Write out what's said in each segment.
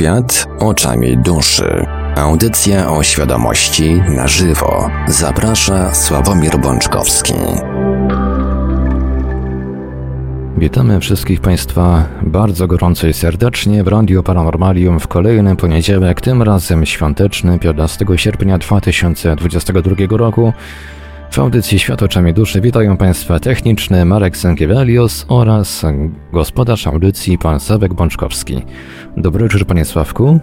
Świat oczami duszy. Audycja o świadomości na żywo. Zaprasza Sławomir Bączkowski. Witamy wszystkich Państwa bardzo gorąco i serdecznie w Radio Paranormalium w kolejny poniedziałek, tym razem świąteczny, 15 sierpnia 2022 roku. W audycji Świat oczami duszy witają Państwa techniczny Marek Sękiewelios oraz gospodarz audycji pan Sławek Bączkowski. Dobry wieczór Panie Sławku.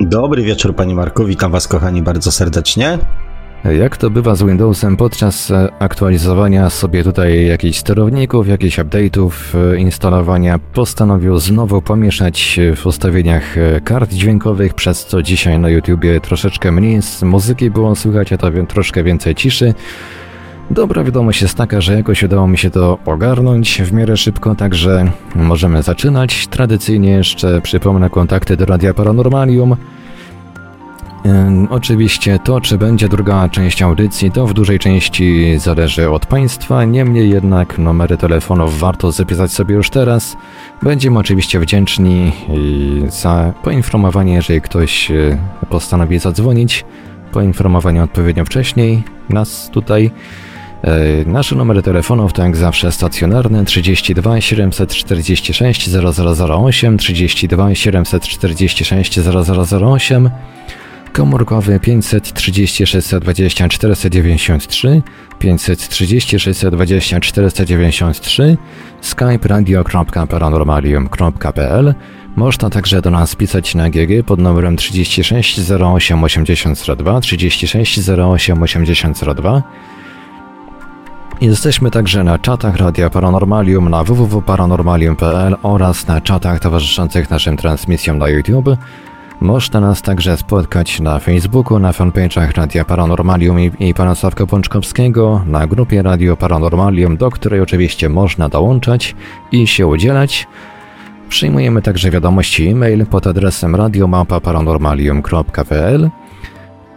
Dobry wieczór Panie Marku, witam Was kochani bardzo serdecznie. Jak to bywa z Windowsem podczas aktualizowania sobie tutaj jakichś sterowników, jakichś update'ów, instalowania, postanowił znowu pomieszać w ustawieniach kart dźwiękowych, przez co dzisiaj na YouTubie troszeczkę mniej z muzyki było słychać, a to troszkę więcej ciszy. Dobra wiadomość jest taka, że jakoś udało mi się to ogarnąć w miarę szybko, także możemy zaczynać. Tradycyjnie jeszcze przypomnę kontakty do Radia Paranormalium. Oczywiście to, czy będzie druga część audycji, to w dużej części zależy od Państwa, niemniej jednak numery telefonów warto zapisać sobie już teraz. Będziemy oczywiście wdzięczni za poinformowanie, jeżeli ktoś e, postanowi zadzwonić, poinformowanie odpowiednio wcześniej nas tutaj. Nasze numery telefonów to jak zawsze stacjonarne 32 746 0008, 32 746 0008, komórkowy 530 620 493, 530 620 493, skype radio.paranormalium.pl można także do nas pisać na GG pod numerem 36 08 8002, 36 08 8002, Jesteśmy także na czatach Radia Paranormalium na www.paranormalium.pl oraz na czatach towarzyszących naszym transmisjom na YouTube. Można nas także spotkać na Facebooku, na fanpage'ach Radia Paranormalium i, i Pana Sławka Pączkowskiego, na grupie Radio Paranormalium, do której oczywiście można dołączać i się udzielać. Przyjmujemy także wiadomości e-mail pod adresem radiomapa.paranormalium.pl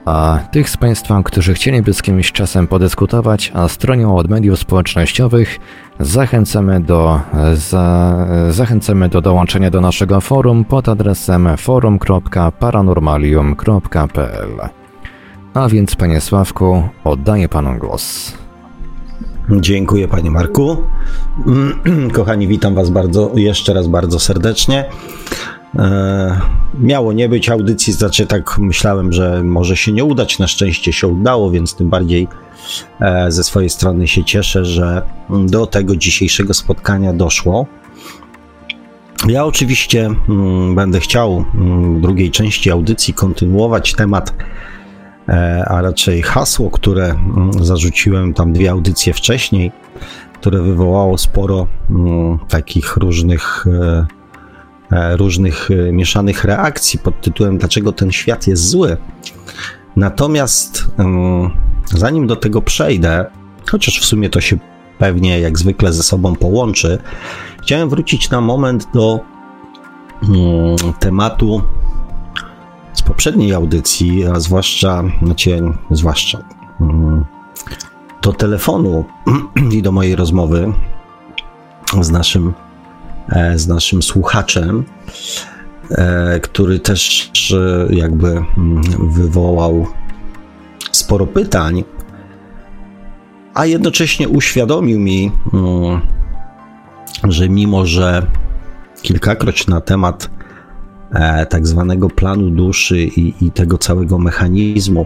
a tych z Państwa, którzy chcieliby z kimś czasem podyskutować, a stronią od mediów społecznościowych, zachęcamy do, za, zachęcamy do dołączenia do naszego forum pod adresem forum.paranormalium.pl. A więc, Panie Sławku, oddaję Panu głos. Dziękuję Panie Marku. Kochani, witam Was bardzo, jeszcze raz bardzo serdecznie. E, miało nie być audycji, znaczy tak myślałem, że może się nie udać. Na szczęście się udało, więc tym bardziej e, ze swojej strony się cieszę, że do tego dzisiejszego spotkania doszło. Ja oczywiście mm, będę chciał mm, w drugiej części audycji kontynuować temat, e, a raczej hasło, które mm, zarzuciłem tam dwie audycje wcześniej, które wywołało sporo takich różnych E, różnych e, mieszanych reakcji pod tytułem Dlaczego ten świat jest zły. Natomiast zanim do tego przejdę, chociaż w sumie to się pewnie jak zwykle ze sobą połączy, chciałem wrócić na moment do tematu z poprzedniej audycji, a zwłaszcza, znaczy, zwłaszcza do telefonu i do mojej rozmowy z naszym E, z naszym słuchaczem, e, który też e, jakby mm, wywołał sporo pytań, a jednocześnie uświadomił mi, mm, że mimo, że kilkakroć na temat tak zwanego planu duszy i, i tego całego mechanizmu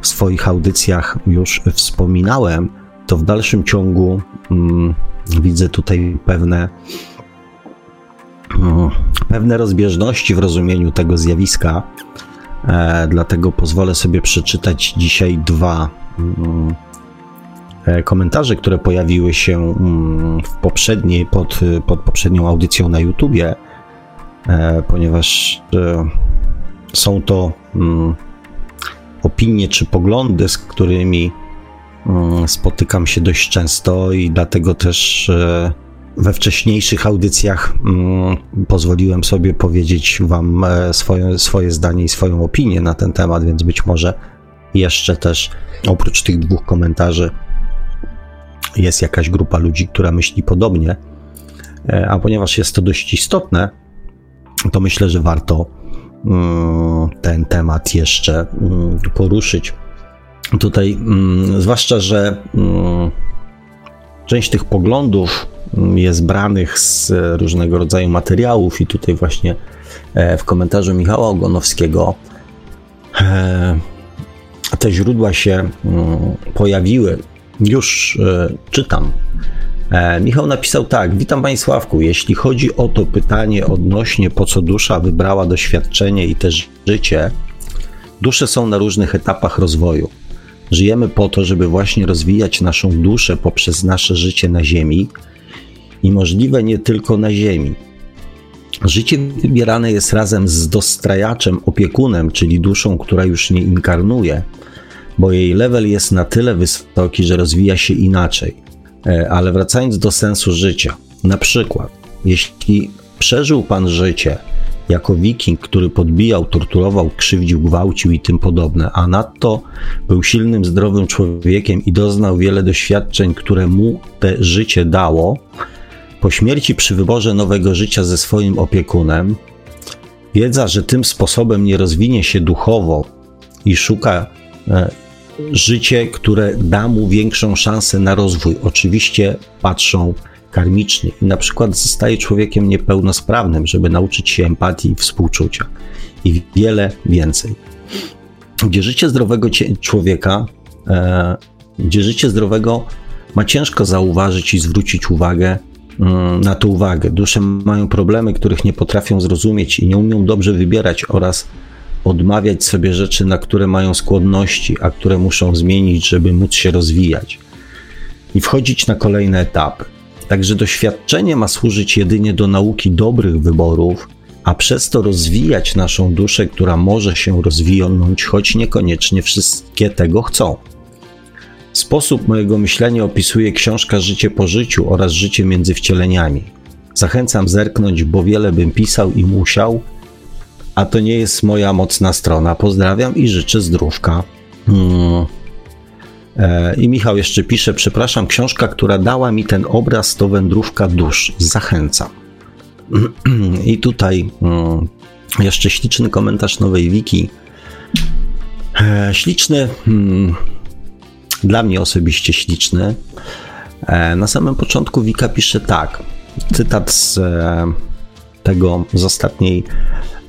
w swoich audycjach już wspominałem, to w dalszym ciągu mm, widzę tutaj pewne pewne rozbieżności w rozumieniu tego zjawiska. E, dlatego pozwolę sobie przeczytać dzisiaj dwa mm, e, komentarze, które pojawiły się mm, w poprzedniej, pod, pod poprzednią audycją na YouTubie, e, ponieważ są to mm, opinie czy poglądy, z którymi spotykam się dość często i dlatego też we wcześniejszych audycjach mm, pozwoliłem sobie powiedzieć Wam e, swoje, swoje zdanie i swoją opinię na ten temat, więc być może jeszcze też oprócz tych dwóch komentarzy jest jakaś grupa ludzi, która myśli podobnie. E, a ponieważ jest to dość istotne, to myślę, że warto mm, ten temat jeszcze mm, poruszyć. Tutaj, zwłaszcza, że część tych poglądów jest branych z różnego rodzaju materiałów, i tutaj właśnie e, w komentarzu Michała Ogonowskiego e, te źródła się pojawiły. Już e, czytam Michał napisał tak: Witam Panie Sławku. Jeśli chodzi o to pytanie odnośnie po co dusza wybrała doświadczenie i też życie, dusze są na różnych etapach rozwoju. Żyjemy po to, żeby właśnie rozwijać naszą duszę poprzez nasze życie na Ziemi i możliwe nie tylko na Ziemi. Życie wybierane jest razem z dostrajaczem, opiekunem, czyli duszą, która już nie inkarnuje, bo jej level jest na tyle wysoki, że rozwija się inaczej. E, ale wracając do sensu życia, na przykład, jeśli przeżył pan życie jako wiking, który podbijał, torturował, krzywdził, gwałcił i tym podobne, a nadto był silnym, zdrowym człowiekiem i doznał wiele doświadczeń, które mu te życie dało, po śmierci przy wyborze nowego życia ze swoim opiekunem, wiedza, że tym sposobem nie rozwinie się duchowo i szuka e, życie, które da mu większą szansę na rozwój. Oczywiście patrzą karmicznie i na przykład zostaje człowiekiem niepełnosprawnym, żeby nauczyć się empatii i współczucia i wiele więcej. Gdzie życie zdrowego człowieka, e, gdzie życie zdrowego ma ciężko zauważyć i zwrócić uwagę na to uwagę. Dusze mają problemy, których nie potrafią zrozumieć i nie umią dobrze wybierać oraz odmawiać sobie rzeczy, na które mają skłonności, a które muszą zmienić, żeby móc się rozwijać i wchodzić na kolejne etapy. Także doświadczenie ma służyć jedynie do nauki dobrych wyborów, a przez to rozwijać naszą duszę, która może się rozwinąć, choć niekoniecznie wszystkie tego chcą. Sposób mojego myślenia opisuje książka Życie po życiu oraz Życie między wcieleniami. Zachęcam zerknąć, bo wiele bym pisał i musiał, a to nie jest moja mocna strona. Pozdrawiam i życzę zdrówka. Hmm. E, I Michał jeszcze pisze: Przepraszam, książka, która dała mi ten obraz, to wędrówka dusz. Zachęcam. I tutaj hmm, jeszcze śliczny komentarz nowej wiki. E, śliczny, hmm, dla mnie osobiście śliczny. E, na samym początku Wika pisze tak. Cytat z tego z ostatniej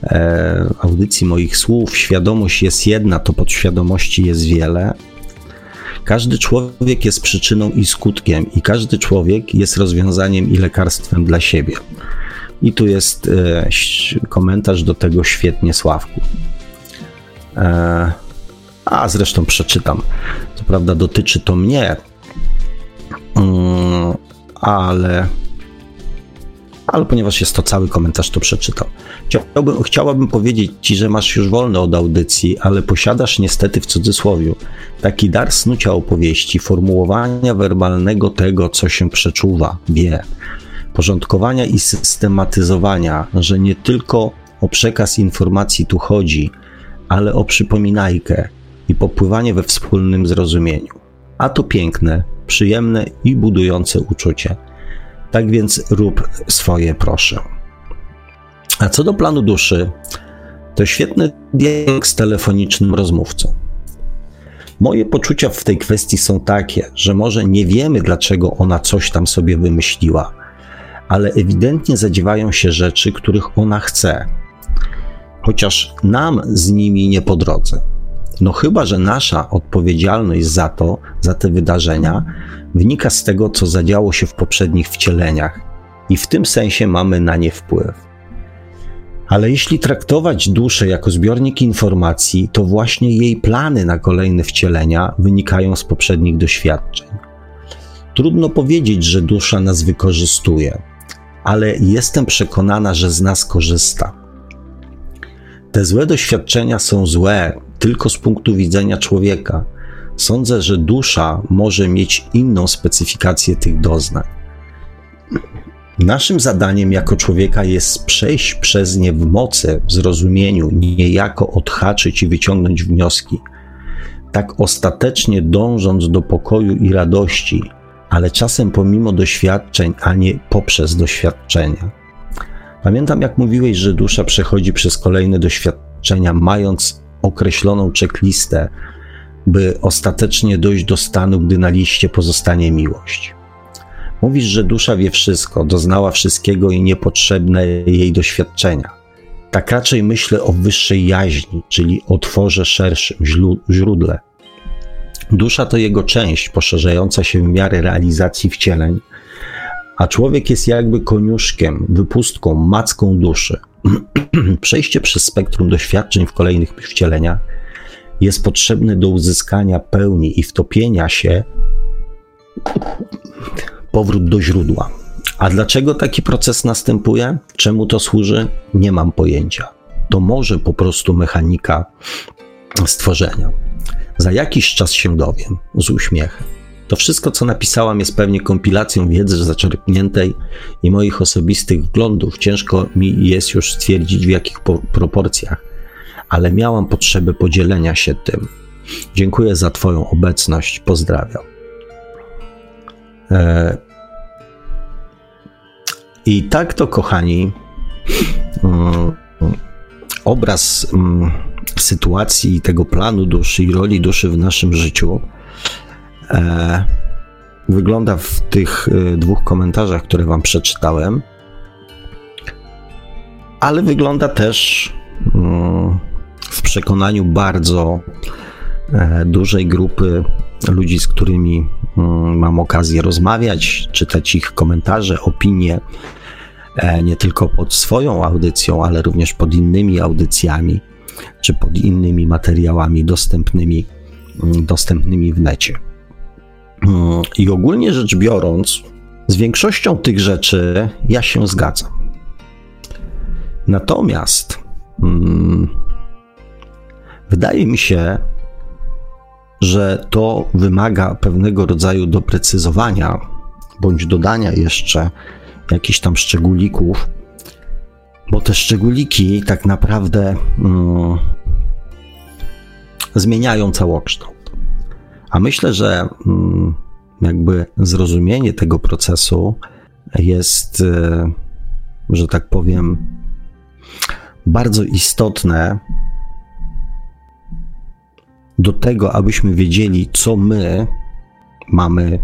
e, audycji moich słów, świadomość jest jedna, to podświadomości jest wiele. Każdy człowiek jest przyczyną i skutkiem, i każdy człowiek jest rozwiązaniem i lekarstwem dla siebie. I tu jest e, komentarz do tego świetnie, Sławku. E, a zresztą przeczytam. Co prawda dotyczy to mnie, mm, ale ale ponieważ jest to cały komentarz, to przeczytam. Chciałbym, chciałabym powiedzieć Ci, że masz już wolne od audycji, ale posiadasz niestety w cudzysłowie taki dar snucia opowieści, formułowania werbalnego tego, co się przeczuwa, wie, porządkowania i systematyzowania, że nie tylko o przekaz informacji tu chodzi, ale o przypominajkę i popływanie we wspólnym zrozumieniu. A to piękne, przyjemne i budujące uczucie. Tak więc rób swoje, proszę. A co do planu duszy, to świetny dialog z telefonicznym rozmówcą. Moje poczucia w tej kwestii są takie, że może nie wiemy, dlaczego ona coś tam sobie wymyśliła, ale ewidentnie zadziewają się rzeczy, których ona chce, chociaż nam z nimi nie po drodze. No chyba, że nasza odpowiedzialność za to, za te wydarzenia, wynika z tego, co zadziało się w poprzednich wcieleniach i w tym sensie mamy na nie wpływ. Ale jeśli traktować duszę jako zbiornik informacji, to właśnie jej plany na kolejne wcielenia wynikają z poprzednich doświadczeń. Trudno powiedzieć, że dusza nas wykorzystuje, ale jestem przekonana, że z nas korzysta. Te złe doświadczenia są złe tylko z punktu widzenia człowieka, Sądzę, że dusza może mieć inną specyfikację tych doznań. Naszym zadaniem jako człowieka jest przejść przez nie w mocy, w zrozumieniu, niejako odhaczyć i wyciągnąć wnioski, tak ostatecznie dążąc do pokoju i radości, ale czasem pomimo doświadczeń, a nie poprzez doświadczenia. Pamiętam, jak mówiłeś, że dusza przechodzi przez kolejne doświadczenia, mając określoną checklistę, by ostatecznie dojść do stanu, gdy na liście pozostanie miłość. Mówisz, że dusza wie wszystko, doznała wszystkiego i niepotrzebne jej doświadczenia. Tak raczej myślę o wyższej jaźni, czyli o tworze szerszym, źródle. Dusza to jego część poszerzająca się w miarę realizacji wcieleń, a człowiek jest jakby koniuszkiem, wypustką, macką duszy. Przejście przez spektrum doświadczeń w kolejnych wcieleniach jest potrzebne do uzyskania pełni i wtopienia się powrót do źródła. A dlaczego taki proces następuje? Czemu to służy? Nie mam pojęcia. To może po prostu mechanika stworzenia. Za jakiś czas się dowiem, z uśmiechem. To wszystko, co napisałam, jest pewnie kompilacją wiedzy zaczerpniętej i moich osobistych wglądów. Ciężko mi jest już stwierdzić, w jakich proporcjach, ale miałam potrzebę podzielenia się tym. Dziękuję za Twoją obecność. Pozdrawiam. E, I tak to, kochani, mm, obraz mm, sytuacji tego planu duszy i roli duszy w naszym życiu e, wygląda w tych e, dwóch komentarzach, które Wam przeczytałem, ale wygląda też mm, w przekonaniu bardzo dużej grupy ludzi, z którymi mm, mam okazję rozmawiać, czytać ich komentarze, opinie, e, nie tylko pod swoją audycją, ale również pod innymi audycjami czy pod innymi materiałami dostępnymi, mm, dostępnymi w necie. Mm, I ogólnie rzecz biorąc, z większością tych rzeczy ja się zgadzam. Natomiast hmm, wydaje mi się, że to wymaga pewnego rodzaju doprecyzowania bądź dodania jeszcze jakichś tam szczególików, bo te szczególiki tak naprawdę mm, zmieniają całokształt. A myślę, że mm, jakby zrozumienie tego procesu jest, e, że tak powiem, bardzo istotne do tego, abyśmy wiedzieli, co my mamy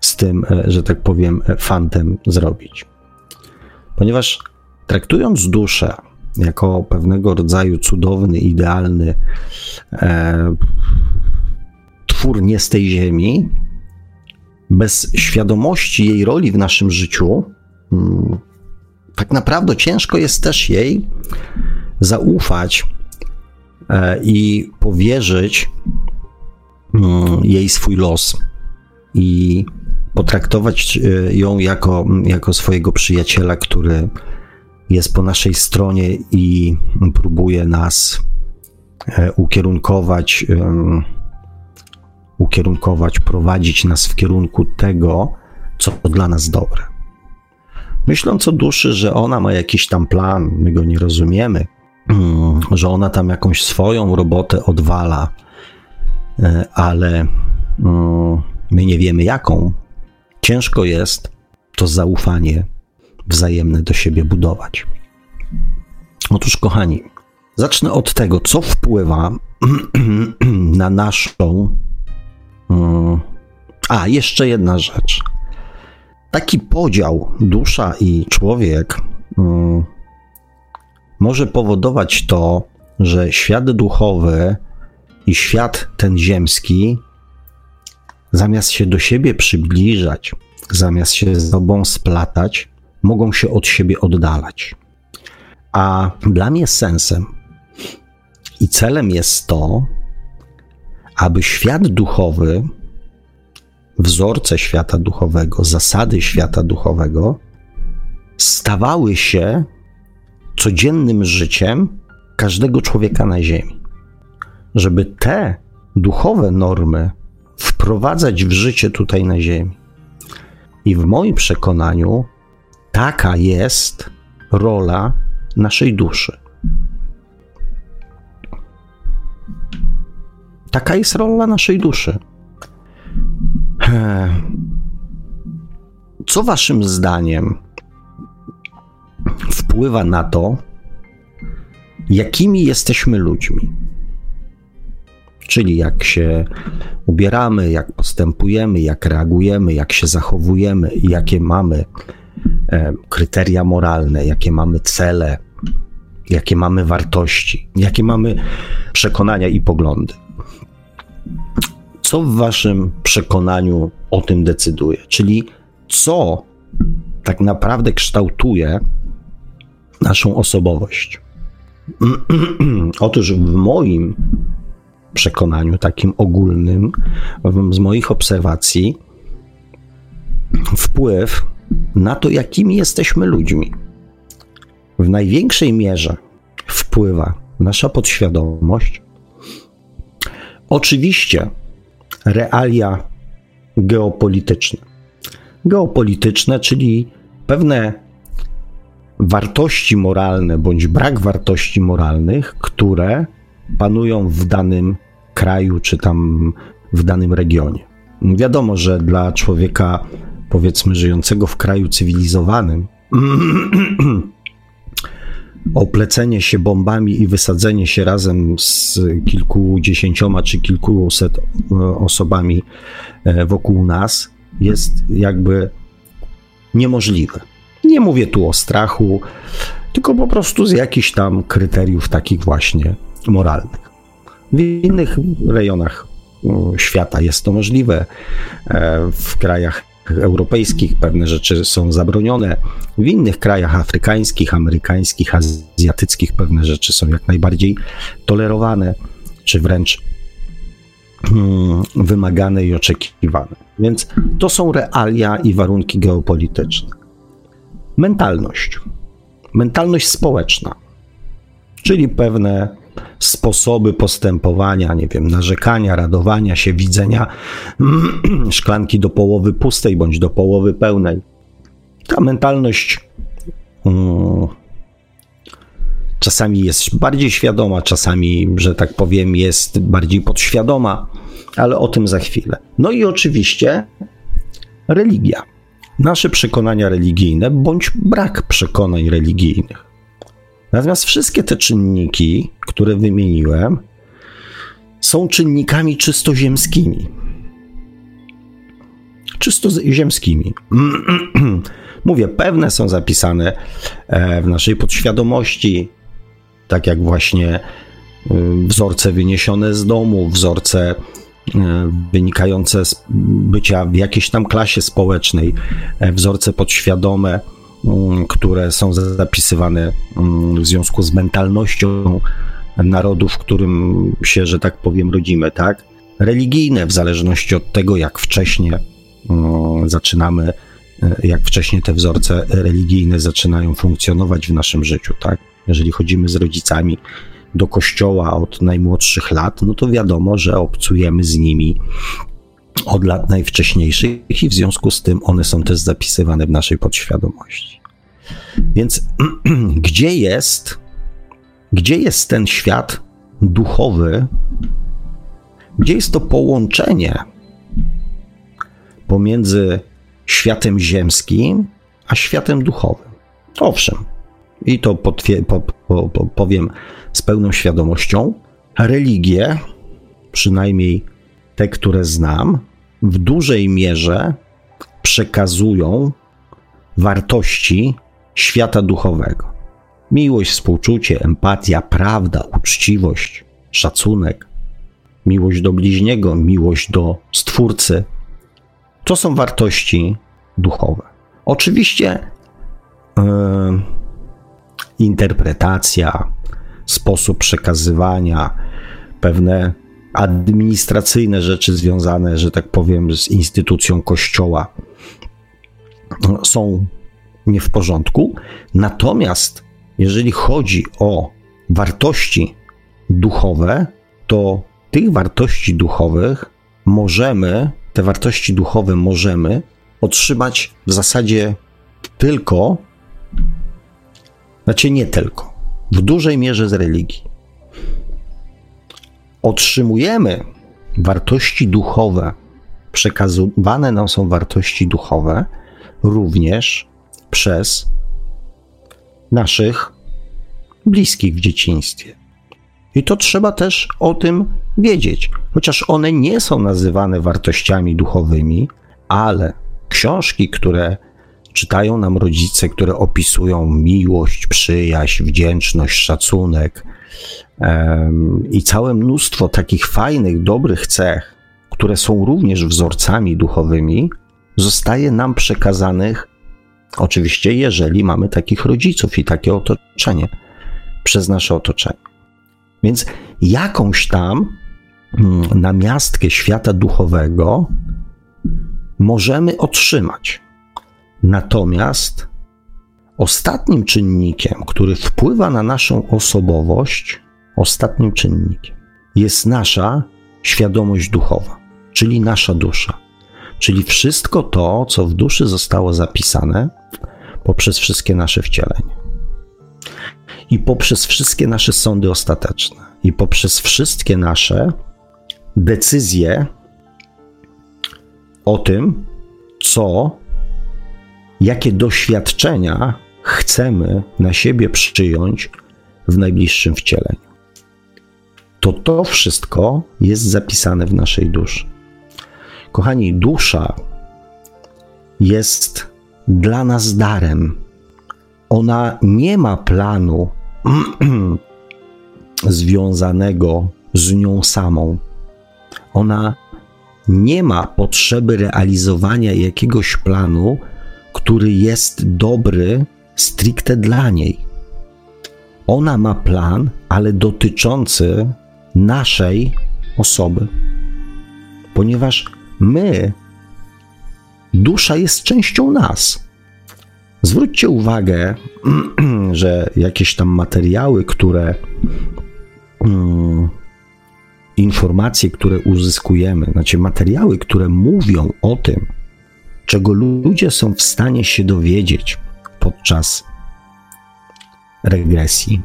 z tym, e, że tak powiem, fantem zrobić. Ponieważ traktując duszę jako pewnego rodzaju cudowny, idealny e, twór nie z tej ziemi, bez świadomości jej roli w naszym życiu, hmm, tak naprawdę ciężko jest też jej zaufać E, i powierzyć mm, jej swój los i potraktować e, ją jako, jako swojego przyjaciela, który jest po naszej stronie i próbuje nas e, ukierunkować, ukierunkować, prowadzić nas w kierunku tego, co dla nas dobre. Myśląc o duszy, że ona ma jakiś tam plan, my go nie rozumiemy, że ona tam jakąś swoją robotę odwala, e, ale mm, my nie wiemy jaką. Ciężko jest to zaufanie wzajemne do siebie budować. Otóż, kochani, zacznę od tego, co wpływa na naszą. Mm, a, jeszcze jedna rzecz. Taki podział dusza i człowiek może powodować to, że świat duchowy i świat ten ziemski, zamiast się do siebie przybliżać, zamiast się z sobą splatać, mogą się od siebie oddalać. A dla mnie sensem i celem jest to, aby świat duchowy, wzorce świata duchowego, zasady świata duchowego stawały się codziennym życiem każdego człowieka na Ziemi. Żeby te duchowe normy wprowadzać w życie tutaj na Ziemi. I w moim przekonaniu taka jest rola naszej duszy. Taka jest rola naszej duszy. Co waszym zdaniem wpływa na to, jakimi jesteśmy ludźmi. Czyli jak się ubieramy, jak postępujemy, jak reagujemy, jak się zachowujemy, jakie mamy e, kryteria moralne, jakie mamy cele, jakie mamy wartości, jakie mamy przekonania i poglądy. Co w Waszym przekonaniu o tym decyduje? Czyli co tak naprawdę kształtuje naszą osobowość? Otóż w moim przekonaniu, takim ogólnym, z moich obserwacji, wpływ na to, jakimi jesteśmy ludźmi, w największej mierze wpływa nasza podświadomość. Oczywiście realia geopolityczne. Geopolityczne, czyli pewne wartości moralne bądź brak wartości moralnych, które panują w danym kraju czy tam w danym regionie. Wiadomo, że dla człowieka, powiedzmy, żyjącego w kraju cywilizowanym, oplecenie się bombami i wysadzenie się razem z kilkudziesięcioma czy kilkuset e, osobami e, wokół nas jest jakby niemożliwe. Nie mówię tu o strachu, tylko po prostu z jakichś tam kryteriów takich właśnie moralnych. W innych rejonach świata jest to możliwe. E, w krajach europejskich pewne rzeczy są zabronione. W innych krajach afrykańskich, amerykańskich, azjatyckich pewne rzeczy są jak najbardziej tolerowane, czy wręcz hmm, wymagane i oczekiwane. Więc to są realia i warunki geopolityczne. Mentalność. Mentalność społeczna, czyli pewne sposoby postępowania, nie wiem, narzekania, radowania się, widzenia szklanki do połowy pustej bądź do połowy pełnej. Ta mentalność um, czasami jest bardziej świadoma, czasami, że tak powiem, jest bardziej podświadoma, ale o tym za chwilę. No i oczywiście religia. Nasze przekonania religijne bądź brak przekonań religijnych. Natomiast wszystkie te czynniki, które wymieniłem, są czynnikami czysto ziemskimi. Czysto ziemskimi. Mówię, pewne są zapisane e, w naszej podświadomości, tak jak właśnie e, wzorce wyniesione z domu, wzorce e, wynikające z bycia w jakiejś tam klasie społecznej, wzorce podświadome które są zapisywane mm, w związku z mentalnością narodu, w którym się, że tak powiem, rodzimy, tak? Religijne, w zależności od tego, jak wcześnie mm, zaczynamy, e, jak wcześnie te wzorce religijne zaczynają funkcjonować w naszym życiu, tak? Jeżeli chodzimy z rodzicami do kościoła od najmłodszych lat, no to wiadomo, że obcujemy z nimi od lat najwcześniejszych i w związku z tym one są też zapisywane w naszej podświadomości. Więc gdzie jest, gdzie jest ten świat duchowy, gdzie jest to połączenie pomiędzy światem ziemskim a światem duchowym? Owszem, i to po, po, po, powiem z pełną świadomością, religie, przynajmniej te, które znam, w dużej mierze przekazują wartości świata duchowego. Miłość, współczucie, empatia, prawda, uczciwość, szacunek, miłość do bliźniego, miłość do Stwórcy. To są wartości duchowe. Oczywiście yy, interpretacja, sposób przekazywania, pewne administracyjne rzeczy związane, że tak powiem, z instytucją kościoła są nie w porządku. Natomiast jeżeli chodzi o wartości duchowe, to tych wartości duchowych możemy, te wartości duchowe możemy otrzymać w zasadzie tylko, znaczy nie tylko, w dużej mierze z religii otrzymujemy wartości duchowe, przekazywane nam są wartości duchowe również przez naszych bliskich w dzieciństwie. I to trzeba też o tym wiedzieć, chociaż one nie są nazywane wartościami duchowymi, ale książki, które czytają nam rodzice, które opisują miłość, przyjaźń, wdzięczność, szacunek i całe mnóstwo takich fajnych, dobrych cech, które są również wzorcami duchowymi, zostaje nam przekazanych, oczywiście, jeżeli mamy takich rodziców i takie otoczenie, przez nasze otoczenie. Więc jakąś tam mm, namiastkę świata duchowego możemy otrzymać. Natomiast ostatnim czynnikiem, który wpływa na naszą osobowość, ostatnim czynnikiem jest nasza świadomość duchowa, czyli nasza dusza. Czyli wszystko to, co w duszy zostało zapisane poprzez wszystkie nasze wcielenia. I poprzez wszystkie nasze sądy ostateczne, i poprzez wszystkie nasze decyzje o tym, co, jakie doświadczenia chcemy na siebie przyjąć w najbliższym wcieleniu. To to wszystko jest zapisane w naszej duszy. Kochani, dusza jest dla nas darem. Ona nie ma planu związanego z nią samą. Ona nie ma potrzeby realizowania jakiegoś planu, który jest dobry stricte dla niej. Ona ma plan, ale dotyczący naszej osoby, ponieważ my, dusza jest częścią nas. Zwróćcie uwagę, że jakieś tam materiały, które mm, informacje, które uzyskujemy, znaczy materiały, które mówią o tym, czego ludzie są w stanie się dowiedzieć podczas regresji,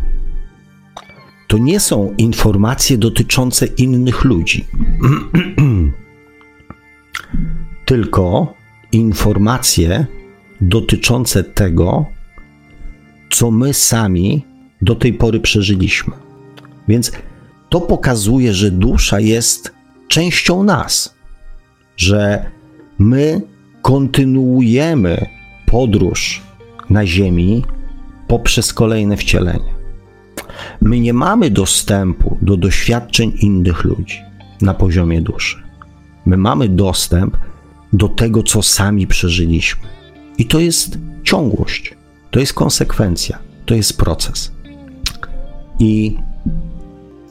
to nie są informacje dotyczące innych ludzi, tylko informacje dotyczące tego, co my sami do tej pory przeżyliśmy. Więc to pokazuje, że dusza jest częścią nas, że my kontynuujemy podróż na Ziemi poprzez kolejne wcielenie. My nie mamy dostępu do doświadczeń innych ludzi na poziomie duszy. My mamy dostęp do tego, co sami przeżyliśmy. I to jest ciągłość, to jest konsekwencja, to jest proces. I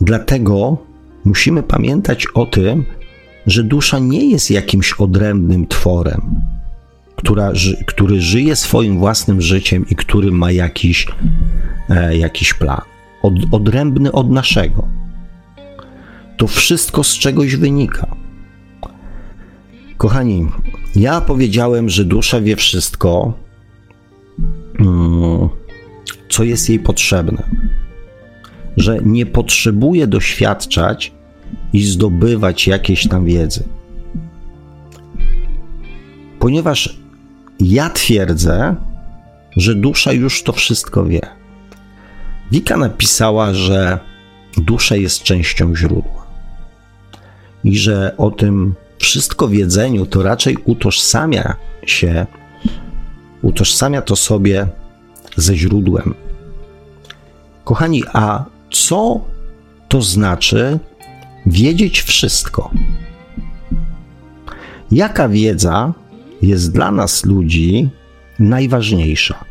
dlatego musimy pamiętać o tym, że dusza nie jest jakimś odrębnym tworem, która, który żyje swoim własnym życiem i który ma jakiś, e, jakiś plan od, odrębny od naszego. To wszystko z czegoś wynika. Kochani, ja powiedziałem, że dusza wie wszystko, mm, co jest jej potrzebne. Że nie potrzebuje doświadczać i zdobywać jakiejś tam wiedzy. Ponieważ ja twierdzę, że dusza już to wszystko wie. Wika napisała, że dusza jest częścią źródła i że o tym wszystko wiedzeniu to raczej utożsamia się, utożsamia to sobie ze źródłem. Kochani, a co to znaczy wiedzieć wszystko? Jaka wiedza jest dla nas ludzi najważniejsza?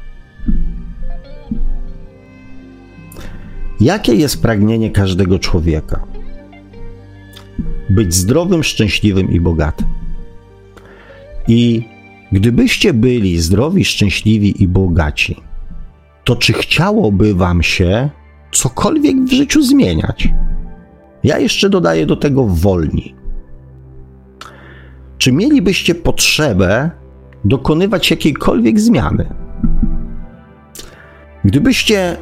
Jakie jest pragnienie każdego człowieka? Być zdrowym, szczęśliwym i bogatym. I gdybyście byli zdrowi, szczęśliwi i bogaci, to czy chciałoby wam się cokolwiek w życiu zmieniać? Ja jeszcze dodaję do tego wolni. Czy mielibyście potrzebę dokonywać jakiejkolwiek zmiany? Gdybyście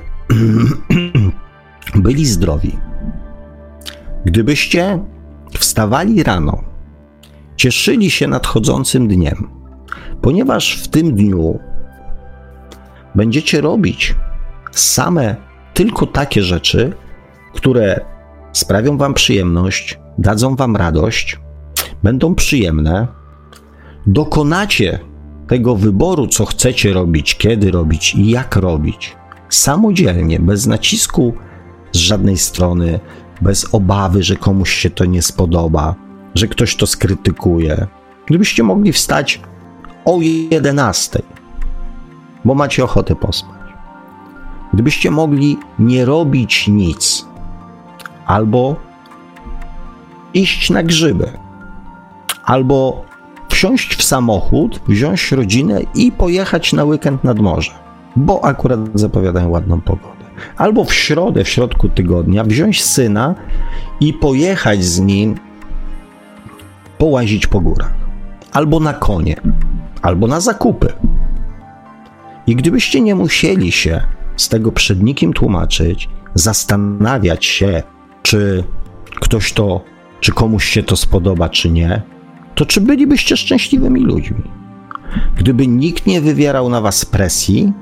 byli zdrowi. Gdybyście wstawali rano, cieszyli się nadchodzącym dniem, ponieważ w tym dniu będziecie robić same tylko takie rzeczy, które sprawią Wam przyjemność, dadzą Wam radość, będą przyjemne, dokonacie tego wyboru, co chcecie robić, kiedy robić i jak robić, samodzielnie, bez nacisku z żadnej strony, bez obawy, że komuś się to nie spodoba, że ktoś to skrytykuje. Gdybyście mogli wstać o 11, bo macie ochotę pospać. Gdybyście mogli nie robić nic, albo iść na grzyby, albo wsiąść w samochód, wziąć rodzinę i pojechać na weekend nad morze, bo akurat zapowiadają ładną pogodę. Albo w środę, w środku tygodnia, wziąć syna i pojechać z nim połazić po górach, albo na konie, albo na zakupy. I gdybyście nie musieli się z tego przed nikim tłumaczyć, zastanawiać się, czy ktoś to, czy komuś się to spodoba, czy nie, to czy bylibyście szczęśliwymi ludźmi? Gdyby nikt nie wywierał na was presji,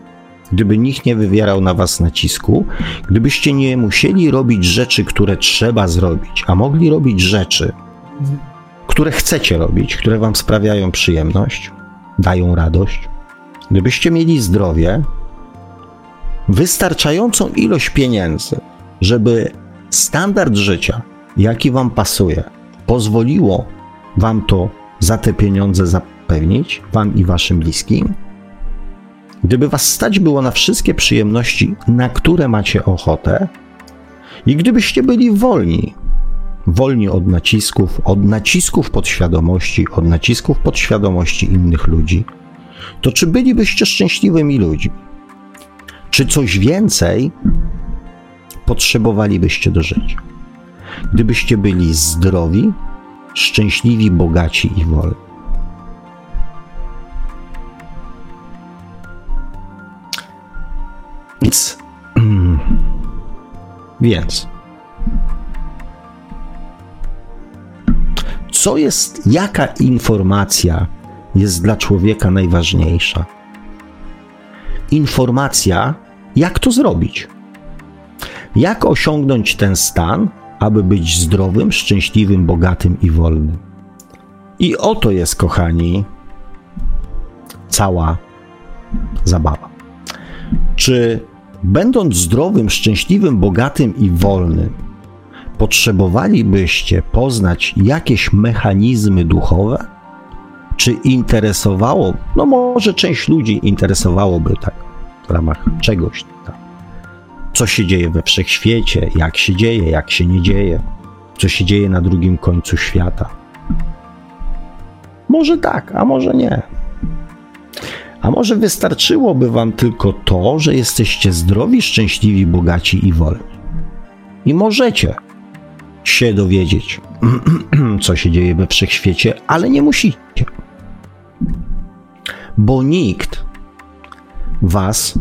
gdyby nikt nie wywierał na was nacisku, gdybyście nie musieli robić rzeczy, które trzeba zrobić, a mogli robić rzeczy, które chcecie robić, które wam sprawiają przyjemność, dają radość, gdybyście mieli zdrowie, wystarczającą ilość pieniędzy, żeby standard życia, jaki wam pasuje, pozwoliło wam to za te pieniądze zapewnić, wam i waszym bliskim, gdyby was stać było na wszystkie przyjemności, na które macie ochotę, i gdybyście byli wolni, wolni od nacisków, od nacisków podświadomości, od nacisków podświadomości innych ludzi, to czy bylibyście szczęśliwymi ludźmi? Czy coś więcej potrzebowalibyście do życia? Gdybyście byli zdrowi, szczęśliwi, bogaci i wolni. Więc, więc, co jest, jaka informacja jest dla człowieka najważniejsza? Informacja, jak to zrobić? Jak osiągnąć ten stan, aby być zdrowym, szczęśliwym, bogatym i wolnym. I oto jest, kochani, cała zabawa. Czy będąc zdrowym, szczęśliwym, bogatym i wolnym, potrzebowalibyście poznać jakieś mechanizmy duchowe? Czy interesowało, no może część ludzi interesowałoby tak w ramach czegoś tam, co się dzieje we wszechświecie, jak się dzieje, jak się nie dzieje, co się dzieje na drugim końcu świata. Może tak, a może nie. A może wystarczyłoby wam tylko to, że jesteście zdrowi, szczęśliwi, bogaci i wolni. I możecie się dowiedzieć, co się dzieje we wszechświecie, ale nie musicie. Bo nikt was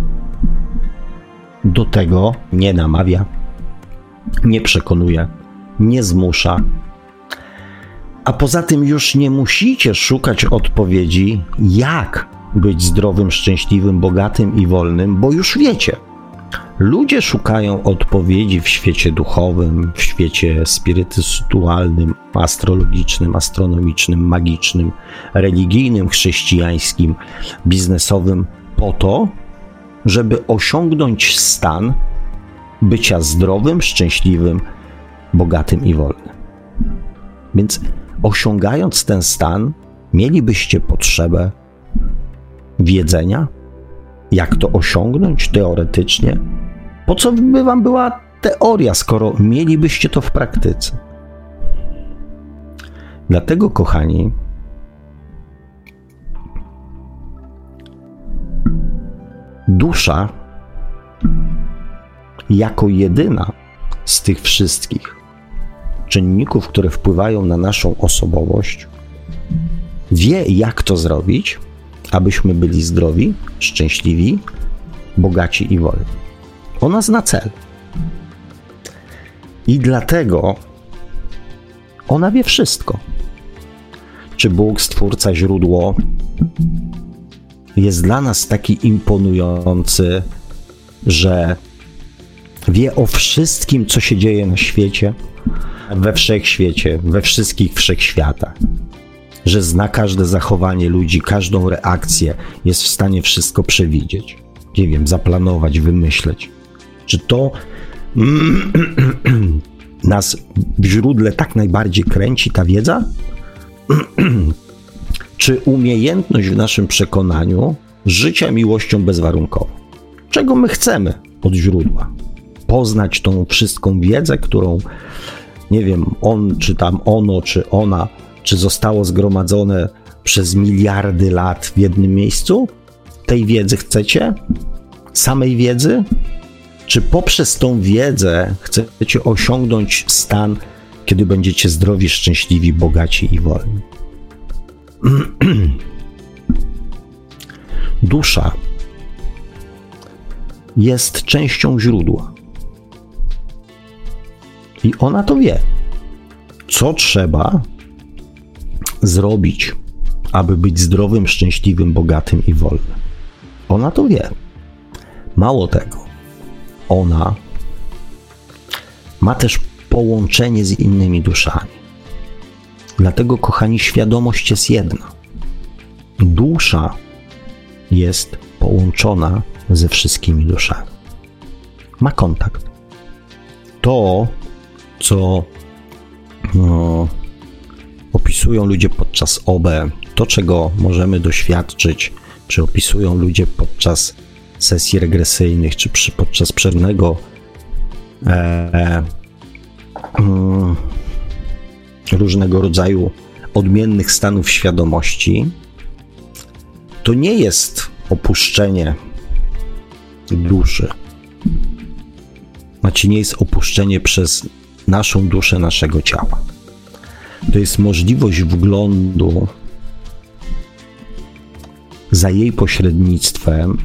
do tego nie namawia, nie przekonuje, nie zmusza. A poza tym już nie musicie szukać odpowiedzi, jak być zdrowym, szczęśliwym, bogatym i wolnym, bo już wiecie. Ludzie szukają odpowiedzi w świecie duchowym, w świecie spirytualnym, astrologicznym, astronomicznym, magicznym, religijnym, chrześcijańskim, biznesowym, po to, żeby osiągnąć stan bycia zdrowym, szczęśliwym, bogatym i wolnym. Więc osiągając ten stan, mielibyście potrzebę wiedzenia, jak to osiągnąć teoretycznie. Po co by wam była teoria, skoro mielibyście to w praktyce? Dlatego, kochani, dusza jako jedyna z tych wszystkich czynników, które wpływają na naszą osobowość, wie, jak to zrobić, abyśmy byli zdrowi, szczęśliwi, bogaci i wolni. Ona zna cel. I dlatego ona wie wszystko. Czy Bóg, Stwórca, źródło, jest dla nas taki imponujący, że wie o wszystkim, co się dzieje na świecie, we wszechświecie, we wszystkich wszechświatach. Że zna każde zachowanie ludzi, każdą reakcję, jest w stanie wszystko przewidzieć. Nie wiem, zaplanować, wymyśleć. Czy to nas w źródle tak najbardziej kręci ta wiedza? Czy umiejętność w naszym przekonaniu życia miłością bezwarunkową? Czego my chcemy od źródła? Poznać tą wszystką wiedzę, którą, nie wiem, on, czy tam ono, czy ona, czy zostało zgromadzone przez miliardy lat w jednym miejscu? Tej wiedzy chcecie? Samej wiedzy? Czy poprzez tą wiedzę chcecie osiągnąć stan, kiedy będziecie zdrowi, szczęśliwi, bogaci i wolni? Dusza jest częścią źródła. I ona to wie, co trzeba zrobić, aby być zdrowym, szczęśliwym, bogatym i wolnym. Ona to wie. Mało tego, ona ma też połączenie z innymi duszami. Dlatego, kochani, świadomość jest jedna. Dusza jest połączona ze wszystkimi duszami. Ma kontakt. To, co no, opisują ludzie podczas OB, to, czego możemy doświadczyć, czy opisują ludzie podczas sesji regresyjnych, czy przy, podczas przerwnego e, e, mm, różnego rodzaju odmiennych stanów świadomości, to nie jest opuszczenie duszy. Znaczy nie jest opuszczenie przez naszą duszę naszego ciała. To jest możliwość wglądu za jej pośrednictwem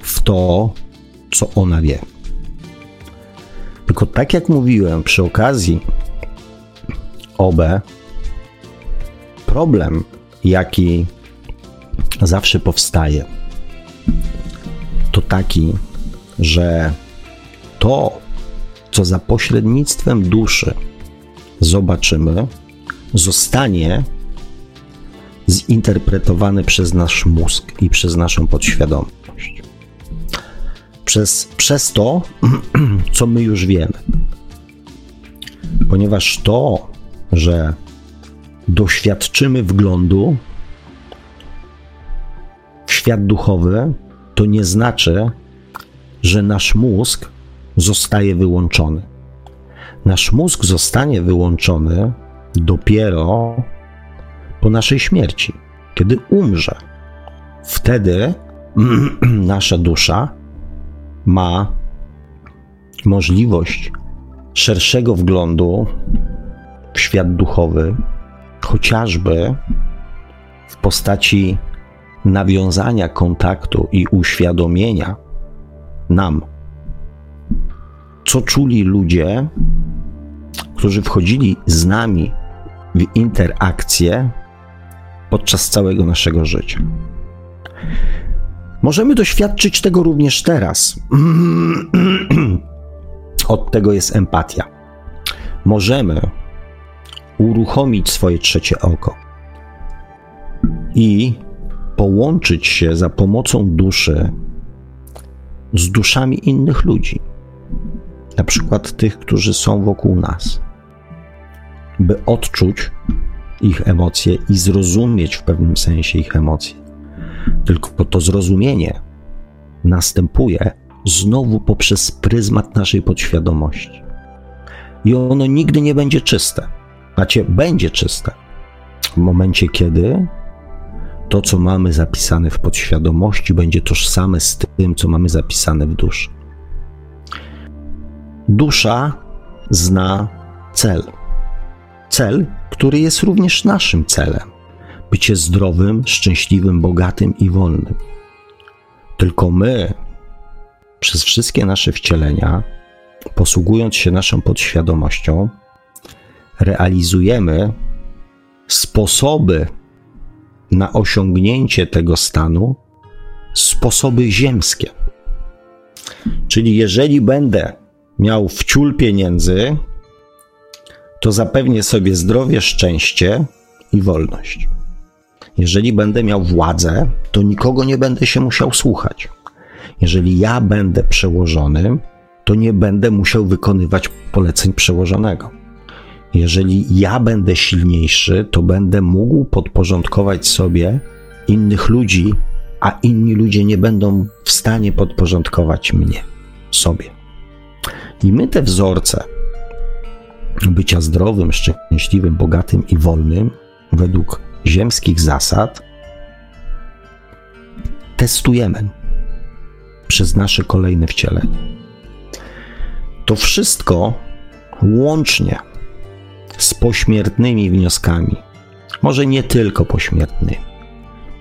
w to, co ona wie. Tylko tak jak mówiłem przy okazji OB, problem, jaki zawsze powstaje, to taki, że to, co za pośrednictwem duszy zobaczymy, zostanie zinterpretowane przez nasz mózg i przez naszą podświadomość. Przez, przez to, co my już wiemy. Ponieważ to, że doświadczymy wglądu w świat duchowy, to nie znaczy, że nasz mózg zostaje wyłączony. Nasz mózg zostanie wyłączony dopiero po naszej śmierci, kiedy umrze. Wtedy nasza dusza ma możliwość szerszego wglądu świat duchowy, chociażby w postaci nawiązania kontaktu i uświadomienia nam, co czuli ludzie, którzy wchodzili z nami w interakcję podczas całego naszego życia. Możemy doświadczyć tego również teraz. Od tego jest empatia. Możemy uruchomić swoje trzecie oko i połączyć się za pomocą duszy z duszami innych ludzi, na przykład tych, którzy są wokół nas, by odczuć ich emocje i zrozumieć w pewnym sensie ich emocje. Tylko to zrozumienie następuje znowu poprzez pryzmat naszej podświadomości. I ono nigdy nie będzie czyste. Znaczy, będzie czyste w momencie, kiedy to, co mamy zapisane w podświadomości, będzie tożsame z tym, co mamy zapisane w duszy. Dusza zna cel. Cel, który jest również naszym celem bycie zdrowym, szczęśliwym, bogatym i wolnym. Tylko my, przez wszystkie nasze wcielenia, posługując się naszą podświadomością, realizujemy sposoby na osiągnięcie tego stanu sposoby ziemskie. Czyli jeżeli będę miał wciul pieniędzy, to zapewnię sobie zdrowie, szczęście i wolność. Jeżeli będę miał władzę, to nikogo nie będę się musiał słuchać. Jeżeli ja będę przełożonym, to nie będę musiał wykonywać poleceń przełożonego. Jeżeli ja będę silniejszy, to będę mógł podporządkować sobie innych ludzi, a inni ludzie nie będą w stanie podporządkować mnie sobie. I my te wzorce bycia zdrowym, szczęśliwym, bogatym i wolnym według ziemskich zasad testujemy przez nasze kolejne wcielenie. To wszystko łącznie z pośmiertnymi wnioskami, może nie tylko pośmiertnymi,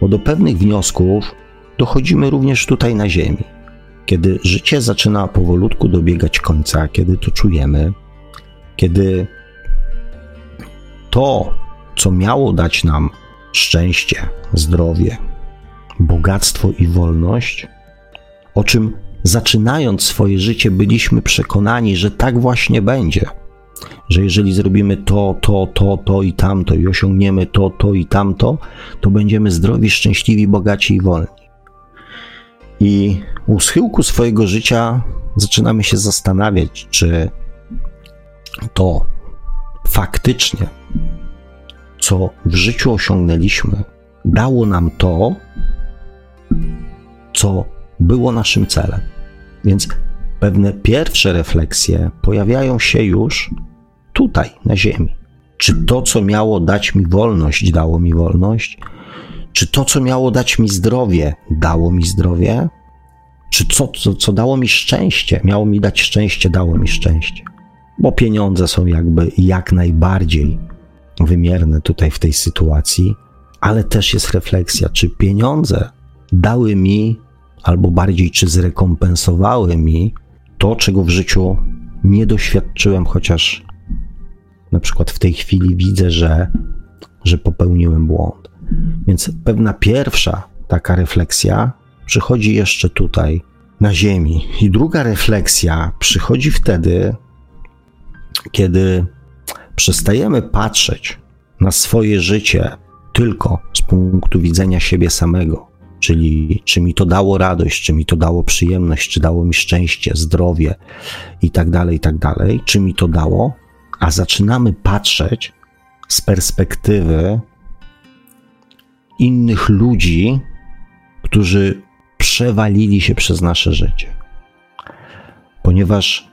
bo do pewnych wniosków dochodzimy również tutaj na Ziemi. Kiedy życie zaczyna powolutku dobiegać końca, kiedy to czujemy, kiedy to, co miało dać nam szczęście, zdrowie, bogactwo i wolność, o czym zaczynając swoje życie byliśmy przekonani, że tak właśnie będzie. Że jeżeli zrobimy to, to, to, to i tamto i osiągniemy to, to i tamto, to będziemy zdrowi, szczęśliwi, bogaci i wolni. I u schyłku swojego życia zaczynamy się zastanawiać, czy to faktycznie, co w życiu osiągnęliśmy, dało nam to, co było naszym celem. Więc pewne pierwsze refleksje pojawiają się już tutaj, na Ziemi. Czy to, co miało dać mi wolność, dało mi wolność? Czy to, co miało dać mi zdrowie, dało mi zdrowie? Czy co, co, co dało mi szczęście, miało mi dać szczęście, dało mi szczęście? Bo pieniądze są jakby jak najbardziej wymierne tutaj w tej sytuacji, ale też jest refleksja, czy pieniądze dały mi albo bardziej czy zrekompensowały mi to, czego w życiu nie doświadczyłem, chociaż na przykład w tej chwili widzę, że, że popełniłem błąd. Więc pewna pierwsza taka refleksja przychodzi jeszcze tutaj, na Ziemi. I druga refleksja przychodzi wtedy, kiedy przestajemy patrzeć na swoje życie tylko z punktu widzenia siebie samego, czyli czy mi to dało radość, czy mi to dało przyjemność, czy dało mi szczęście, zdrowie i tak dalej, i tak dalej, czy mi to dało, a zaczynamy patrzeć z perspektywy innych ludzi, którzy przewalili się przez nasze życie. Ponieważ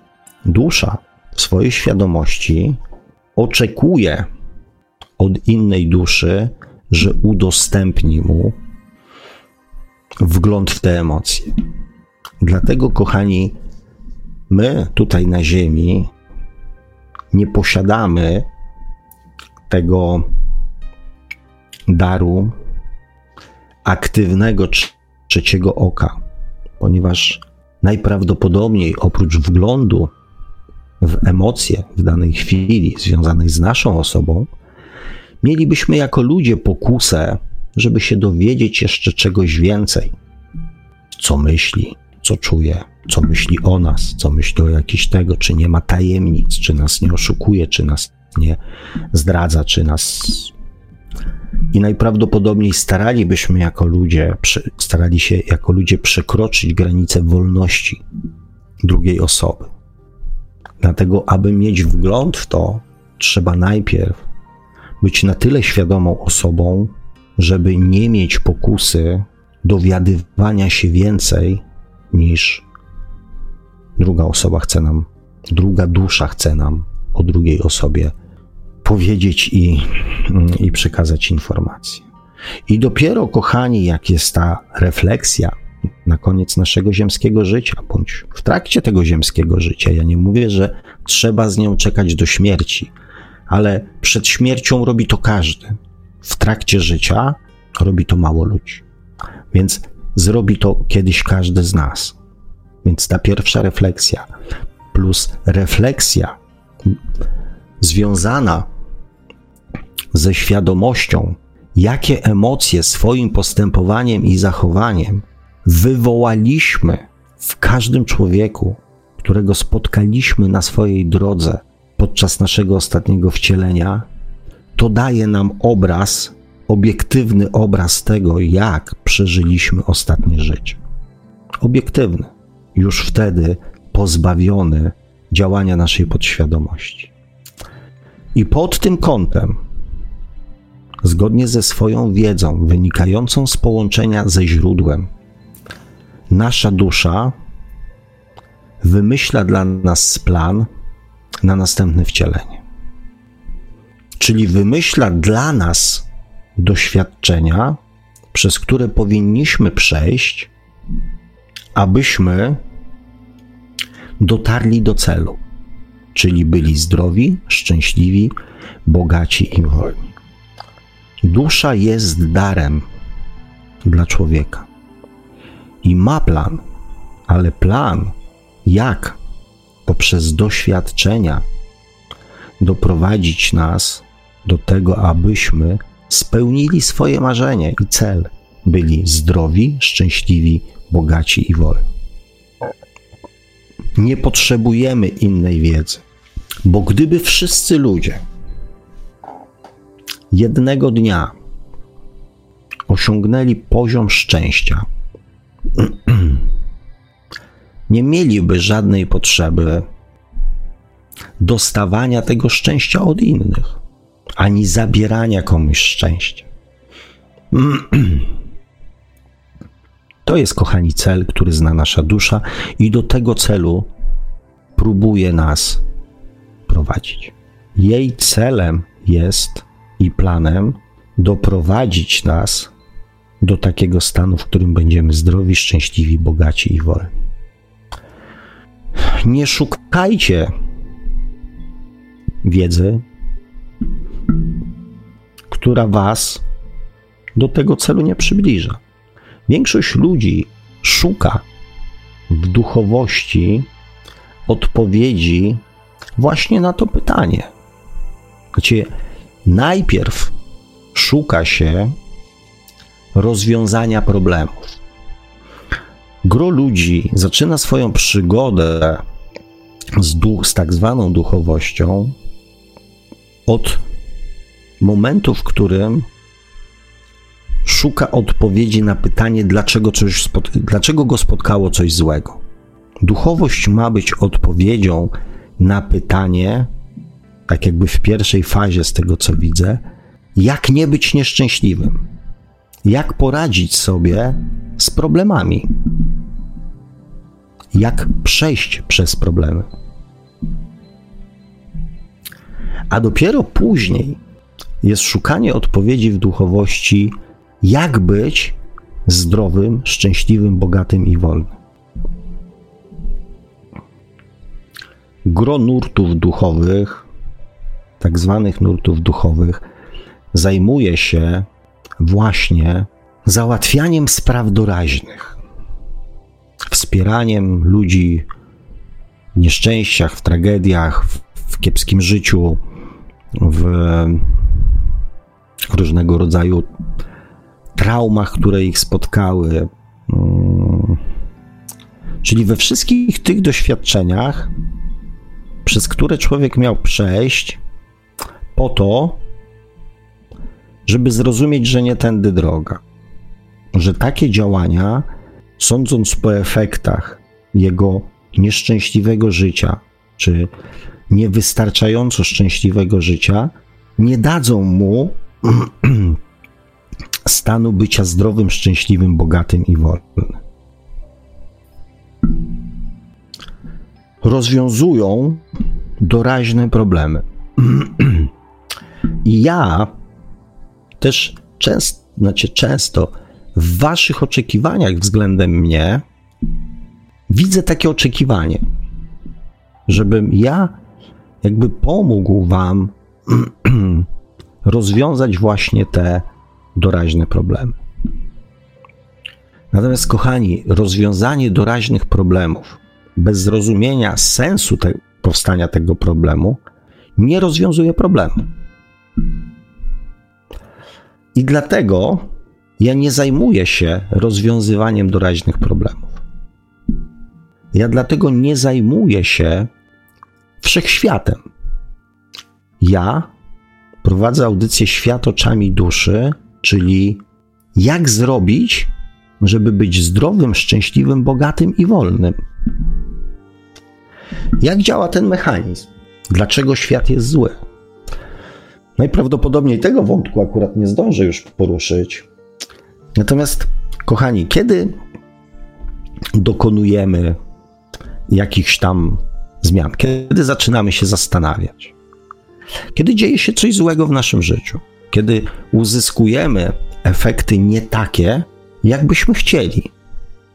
dusza w swojej świadomości oczekuje od innej duszy, że udostępni mu wgląd w te emocje. Dlatego, kochani, my tutaj na Ziemi nie posiadamy tego daru aktywnego trzeciego oka, ponieważ najprawdopodobniej oprócz wglądu w emocje w danej chwili związanej z naszą osobą, mielibyśmy jako ludzie pokusę żeby się dowiedzieć jeszcze czegoś więcej. Co myśli, co czuje, co myśli o nas, co myśli o jakiś tego, czy nie ma tajemnic, czy nas nie oszukuje, czy nas nie zdradza, czy nas. I najprawdopodobniej staralibyśmy jako ludzie, starali się jako ludzie przekroczyć granicę wolności drugiej osoby. Dlatego, aby mieć wgląd w to, trzeba najpierw być na tyle świadomą osobą, żeby nie mieć pokusy dowiadywania się więcej niż druga osoba chce nam, druga dusza chce nam o drugiej osobie powiedzieć i, i przekazać informacje. I dopiero, kochani, jak jest ta refleksja na koniec naszego ziemskiego życia, bądź w trakcie tego ziemskiego życia, ja nie mówię, że trzeba z nią czekać do śmierci, ale przed śmiercią robi to każdy w trakcie życia robi to mało ludzi. Więc zrobi to kiedyś każdy z nas. Więc ta pierwsza refleksja plus refleksja związana ze świadomością, jakie emocje swoim postępowaniem i zachowaniem wywołaliśmy w każdym człowieku, którego spotkaliśmy na swojej drodze podczas naszego ostatniego wcielenia, to daje nam obraz, obiektywny obraz tego, jak przeżyliśmy ostatnie życie. Obiektywny, już wtedy pozbawiony działania naszej podświadomości. I pod tym kątem, zgodnie ze swoją wiedzą wynikającą z połączenia ze źródłem, nasza dusza wymyśla dla nas plan na następne wcielenie. Czyli wymyśla dla nas doświadczenia, przez które powinniśmy przejść, abyśmy dotarli do celu, czyli byli zdrowi, szczęśliwi, bogaci i wolni. Dusza jest darem dla człowieka i ma plan, ale plan, jak poprzez doświadczenia doprowadzić nas do tego, abyśmy spełnili swoje marzenie i cel, byli zdrowi, szczęśliwi, bogaci i wolni. Nie potrzebujemy innej wiedzy, bo gdyby wszyscy ludzie jednego dnia osiągnęli poziom szczęścia, nie mieliby żadnej potrzeby dostawania tego szczęścia od innych, ani zabierania komuś szczęścia. To jest, kochani, cel, który zna nasza dusza, i do tego celu próbuje nas prowadzić. Jej celem jest i planem doprowadzić nas do takiego stanu, w którym będziemy zdrowi, szczęśliwi, bogaci i wolni. Nie szukajcie wiedzy, która Was do tego celu nie przybliża. Większość ludzi szuka w duchowości odpowiedzi właśnie na to pytanie. Znaczy, najpierw szuka się rozwiązania problemów. Gro ludzi zaczyna swoją przygodę z, duch, z tak zwaną duchowością od momentu, w którym szuka odpowiedzi na pytanie, dlaczego, coś dlaczego go spotkało coś złego. Duchowość ma być odpowiedzią na pytanie, tak jakby w pierwszej fazie z tego co widzę, jak nie być nieszczęśliwym, jak poradzić sobie z problemami, jak przejść przez problemy. A dopiero później jest szukanie odpowiedzi w duchowości, jak być zdrowym, szczęśliwym, bogatym i wolnym. Gro nurtów duchowych, tak zwanych nurtów duchowych, zajmuje się właśnie załatwianiem spraw doraźnych, wspieraniem ludzi w nieszczęściach, w tragediach, w, w kiepskim życiu, w różnego rodzaju traumach, które ich spotkały. Mm. Czyli we wszystkich tych doświadczeniach, przez które człowiek miał przejść, po to, żeby zrozumieć, że nie tędy droga. Że takie działania, sądząc po efektach jego nieszczęśliwego życia, czy niewystarczająco szczęśliwego życia, nie dadzą mu stanu bycia zdrowym, szczęśliwym, bogatym i wolnym. Rozwiązują doraźne problemy. I ja też często, znaczy często w waszych oczekiwaniach względem mnie widzę takie oczekiwanie, żebym ja jakby pomógł wam rozwiązać właśnie te doraźne problemy. Natomiast, kochani, rozwiązanie doraźnych problemów bez zrozumienia sensu te, powstania tego problemu nie rozwiązuje problemu. I dlatego ja nie zajmuję się rozwiązywaniem doraźnych problemów. Ja dlatego nie zajmuję się wszechświatem. Ja prowadzę audycję Świat oczami duszy, czyli jak zrobić, żeby być zdrowym, szczęśliwym, bogatym i wolnym. Jak działa ten mechanizm? Dlaczego świat jest zły? Najprawdopodobniej tego wątku akurat nie zdążę już poruszyć. Natomiast, kochani, kiedy dokonujemy jakichś tam zmian, kiedy zaczynamy się zastanawiać, kiedy dzieje się coś złego w naszym życiu, kiedy uzyskujemy efekty nie takie, jakbyśmy chcieli,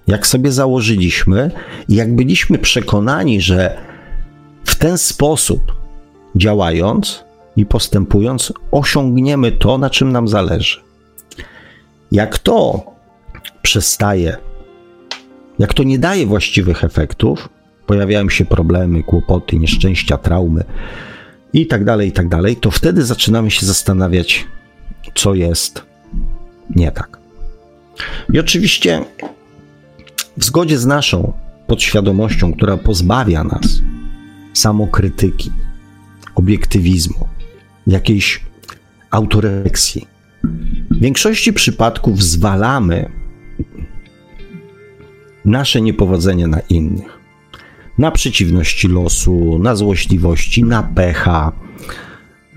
jak sobie założyliśmy, i jak byliśmy przekonani, że w ten sposób działając i postępując, osiągniemy to, na czym nam zależy. Jak to przestaje, jak to nie daje właściwych efektów, pojawiają się problemy, kłopoty, nieszczęścia, traumy i tak dalej, i tak dalej, to wtedy zaczynamy się zastanawiać, co jest nie tak. I oczywiście w zgodzie z naszą podświadomością, która pozbawia nas samokrytyki, obiektywizmu, jakiejś autorefleksji. W większości przypadków zwalamy nasze niepowodzenie na innych. Na przeciwności losu, na złośliwości, na pecha,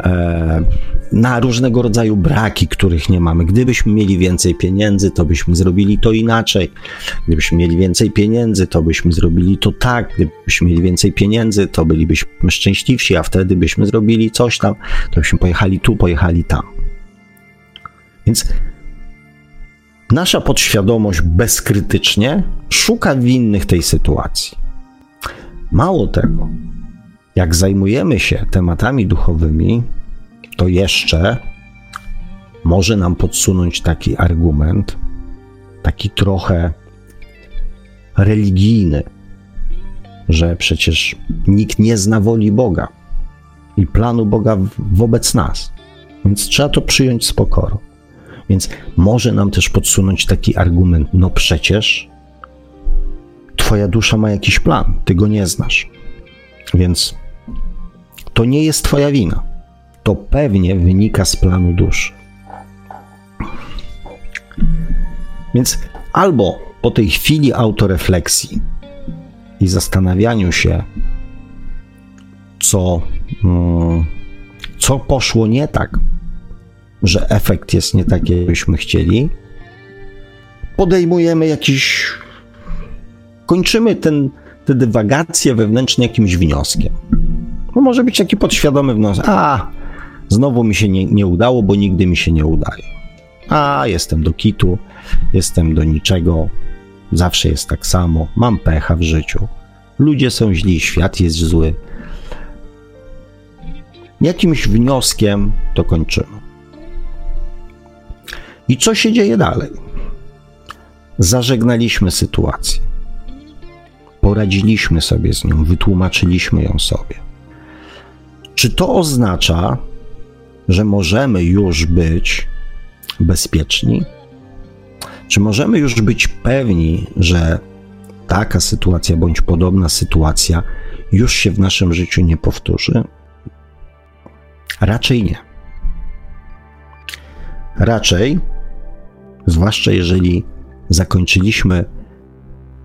e, na różnego rodzaju braki, których nie mamy. Gdybyśmy mieli więcej pieniędzy, to byśmy zrobili to inaczej. Gdybyśmy mieli więcej pieniędzy, to byśmy zrobili to tak. Gdybyśmy mieli więcej pieniędzy, to bylibyśmy szczęśliwsi, a wtedy byśmy zrobili coś tam, to byśmy pojechali tu, pojechali tam. Więc nasza podświadomość bezkrytycznie szuka winnych tej sytuacji. Mało tego, jak zajmujemy się tematami duchowymi, to jeszcze może nam podsunąć taki argument, taki trochę religijny, że przecież nikt nie zna woli Boga i planu Boga wobec nas. Więc trzeba to przyjąć z pokorą. Więc może nam też podsunąć taki argument: no przecież Twoja dusza ma jakiś plan, ty go nie znasz. Więc to nie jest Twoja wina. To pewnie wynika z planu duszy. Więc albo po tej chwili autorefleksji i zastanawianiu się, co, mm, co poszło nie tak, że efekt jest nie taki, jakbyśmy chcieli, podejmujemy jakiś. Kończymy ten, te dywagacje wewnętrzne jakimś wnioskiem. No może być taki podświadomy wniosek. A, znowu mi się nie, nie udało, bo nigdy mi się nie udaje. A, jestem do kitu, jestem do niczego, zawsze jest tak samo, mam pecha w życiu. Ludzie są źli, świat jest zły. Jakimś wnioskiem to kończymy. I co się dzieje dalej? Zażegnaliśmy sytuację. Poradziliśmy sobie z nią, wytłumaczyliśmy ją sobie. Czy to oznacza, że możemy już być bezpieczni? Czy możemy już być pewni, że taka sytuacja bądź podobna sytuacja już się w naszym życiu nie powtórzy? Raczej nie. Raczej, zwłaszcza jeżeli zakończyliśmy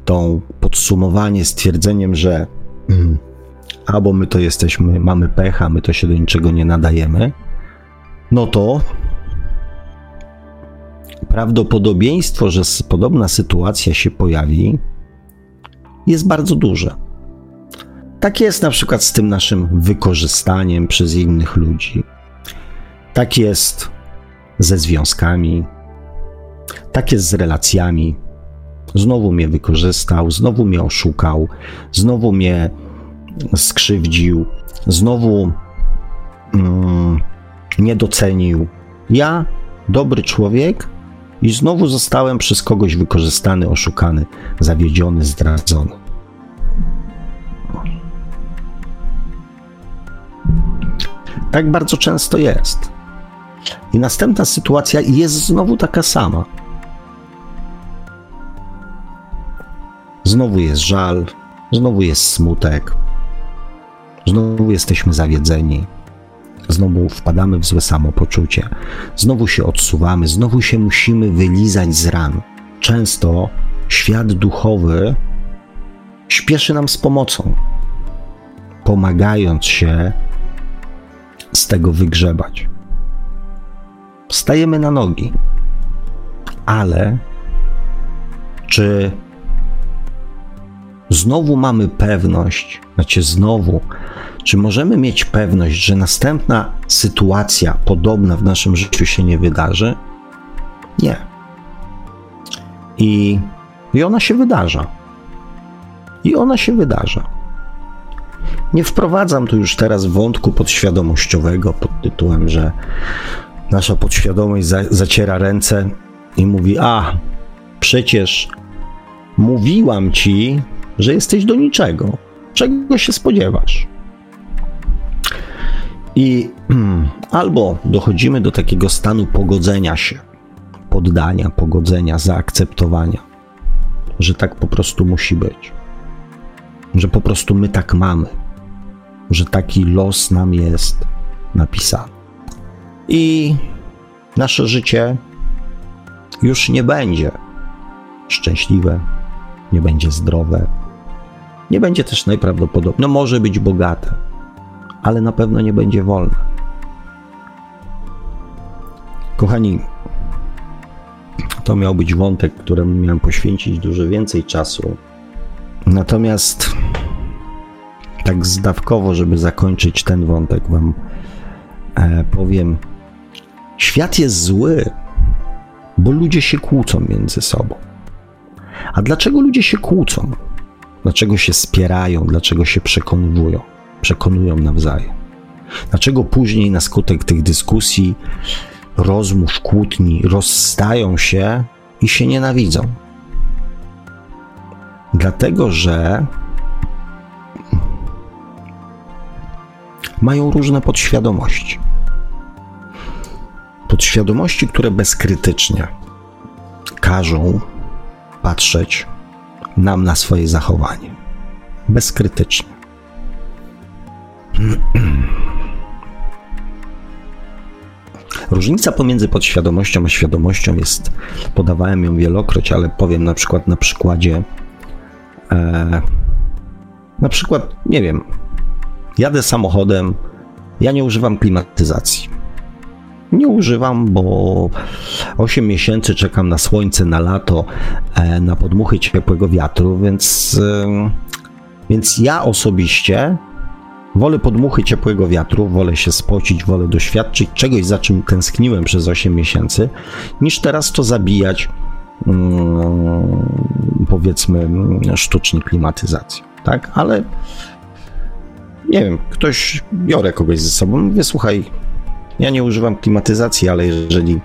to podsumowanie stwierdzeniem, że mm, albo my to jesteśmy, mamy pecha, my to się do niczego nie nadajemy, no to prawdopodobieństwo, że podobna sytuacja się pojawi, jest bardzo duże. Tak jest na przykład z tym naszym wykorzystaniem przez innych ludzi. Tak jest ze związkami. Tak jest z relacjami. Znowu mnie wykorzystał, znowu mnie oszukał, znowu mnie skrzywdził, znowu mm, nie docenił. Ja, dobry człowiek, i znowu zostałem przez kogoś wykorzystany, oszukany, zawiedziony, zdradzony. Tak bardzo często jest. I następna sytuacja jest znowu taka sama. Znowu jest żal, Znowu jest smutek, znowu jesteśmy zawiedzeni, znowu wpadamy w złe samopoczucie, znowu się odsuwamy, znowu się musimy wylizać z ran. Często świat duchowy śpieszy nam z pomocą, pomagając się z tego wygrzebać. Stajemy na nogi, ale czy znowu mamy pewność, znaczy znowu, czy możemy mieć pewność, że następna sytuacja podobna w naszym życiu się nie wydarzy? Nie. I, i ona się wydarza. I ona się wydarza. Nie wprowadzam tu już teraz wątku podświadomościowego pod tytułem, że nasza podświadomość za, zaciera ręce i mówi: A, przecież mówiłam ci, że jesteś do niczego. Czego się spodziewasz? I albo dochodzimy do takiego stanu pogodzenia się, poddania, pogodzenia, zaakceptowania, że tak po prostu musi być, że po prostu my tak mamy, że taki los nam jest napisany. I nasze życie już nie będzie szczęśliwe, nie będzie zdrowe, nie będzie też najprawdopodobniej, no może być bogate, ale na pewno nie będzie wolne. Kochani, to miał być wątek, któremu miałem poświęcić dużo więcej czasu. Natomiast tak zdawkowo, żeby zakończyć ten wątek, Wam e, powiem: świat jest zły, bo ludzie się kłócą między sobą. A dlaczego ludzie się kłócą? Dlaczego się spierają? Dlaczego się przekonują? Przekonują nawzajem. Dlaczego później na skutek tych dyskusji, rozmów, kłótni rozstają się i się nienawidzą? Dlatego, że mają różne podświadomości. Podświadomości, które bezkrytycznie każą patrzeć nam na swoje zachowanie. Bezkrytycznie. Różnica pomiędzy podświadomością a świadomością jest, podawałem ją wielokroć, ale powiem na przykład na przykładzie, e, na przykład, nie wiem, jadę samochodem, ja nie używam klimatyzacji. Nie używam, bo 8 miesięcy czekam na słońce, na lato, e, na podmuchy ciepłego wiatru, więc, więc ja osobiście wolę podmuchy ciepłego wiatru, wolę się spocić, wolę doświadczyć czegoś, za czym tęskniłem przez 8 miesięcy, niż teraz to zabijać, mm, powiedzmy, sztucznie klimatyzacją. Tak, ale nie wiem, ktoś biorę kogoś ze sobą, mówię, słuchaj, ja nie używam klimatyzacji, ale jeżeli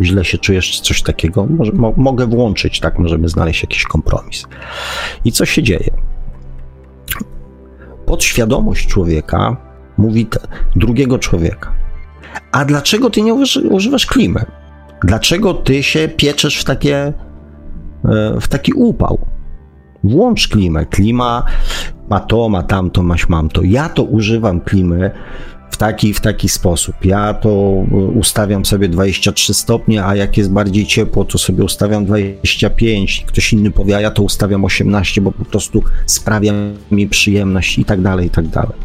źle się czujesz, coś takiego, może, mo, mogę włączyć, tak, możemy znaleźć jakiś kompromis. I co się dzieje? Podświadomość człowieka mówi drugiego człowieka. A dlaczego ty nie używasz klimy? Dlaczego ty się pieczesz w takie, e, w taki upał? Włącz klimę. Klima ma to, ma tamto, maś mam to. Ja to używam klimy w taki, w taki sposób. Ja to ustawiam sobie 23 stopnie, a jak jest bardziej ciepło, to sobie ustawiam 25. Ktoś inny powie, a ja to ustawiam 18, bo po prostu sprawia mi przyjemność i tak dalej, i tak dalej.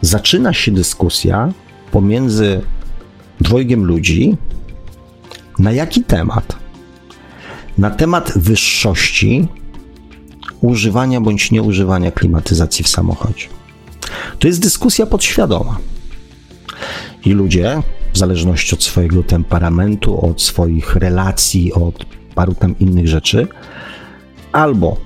Zaczyna się dyskusja pomiędzy dwojgiem ludzi na jaki temat? Na temat wyższości używania bądź nieużywania klimatyzacji w samochodzie. To jest dyskusja podświadoma. I ludzie, w zależności od swojego temperamentu, od swoich relacji, od paru tam innych rzeczy, albo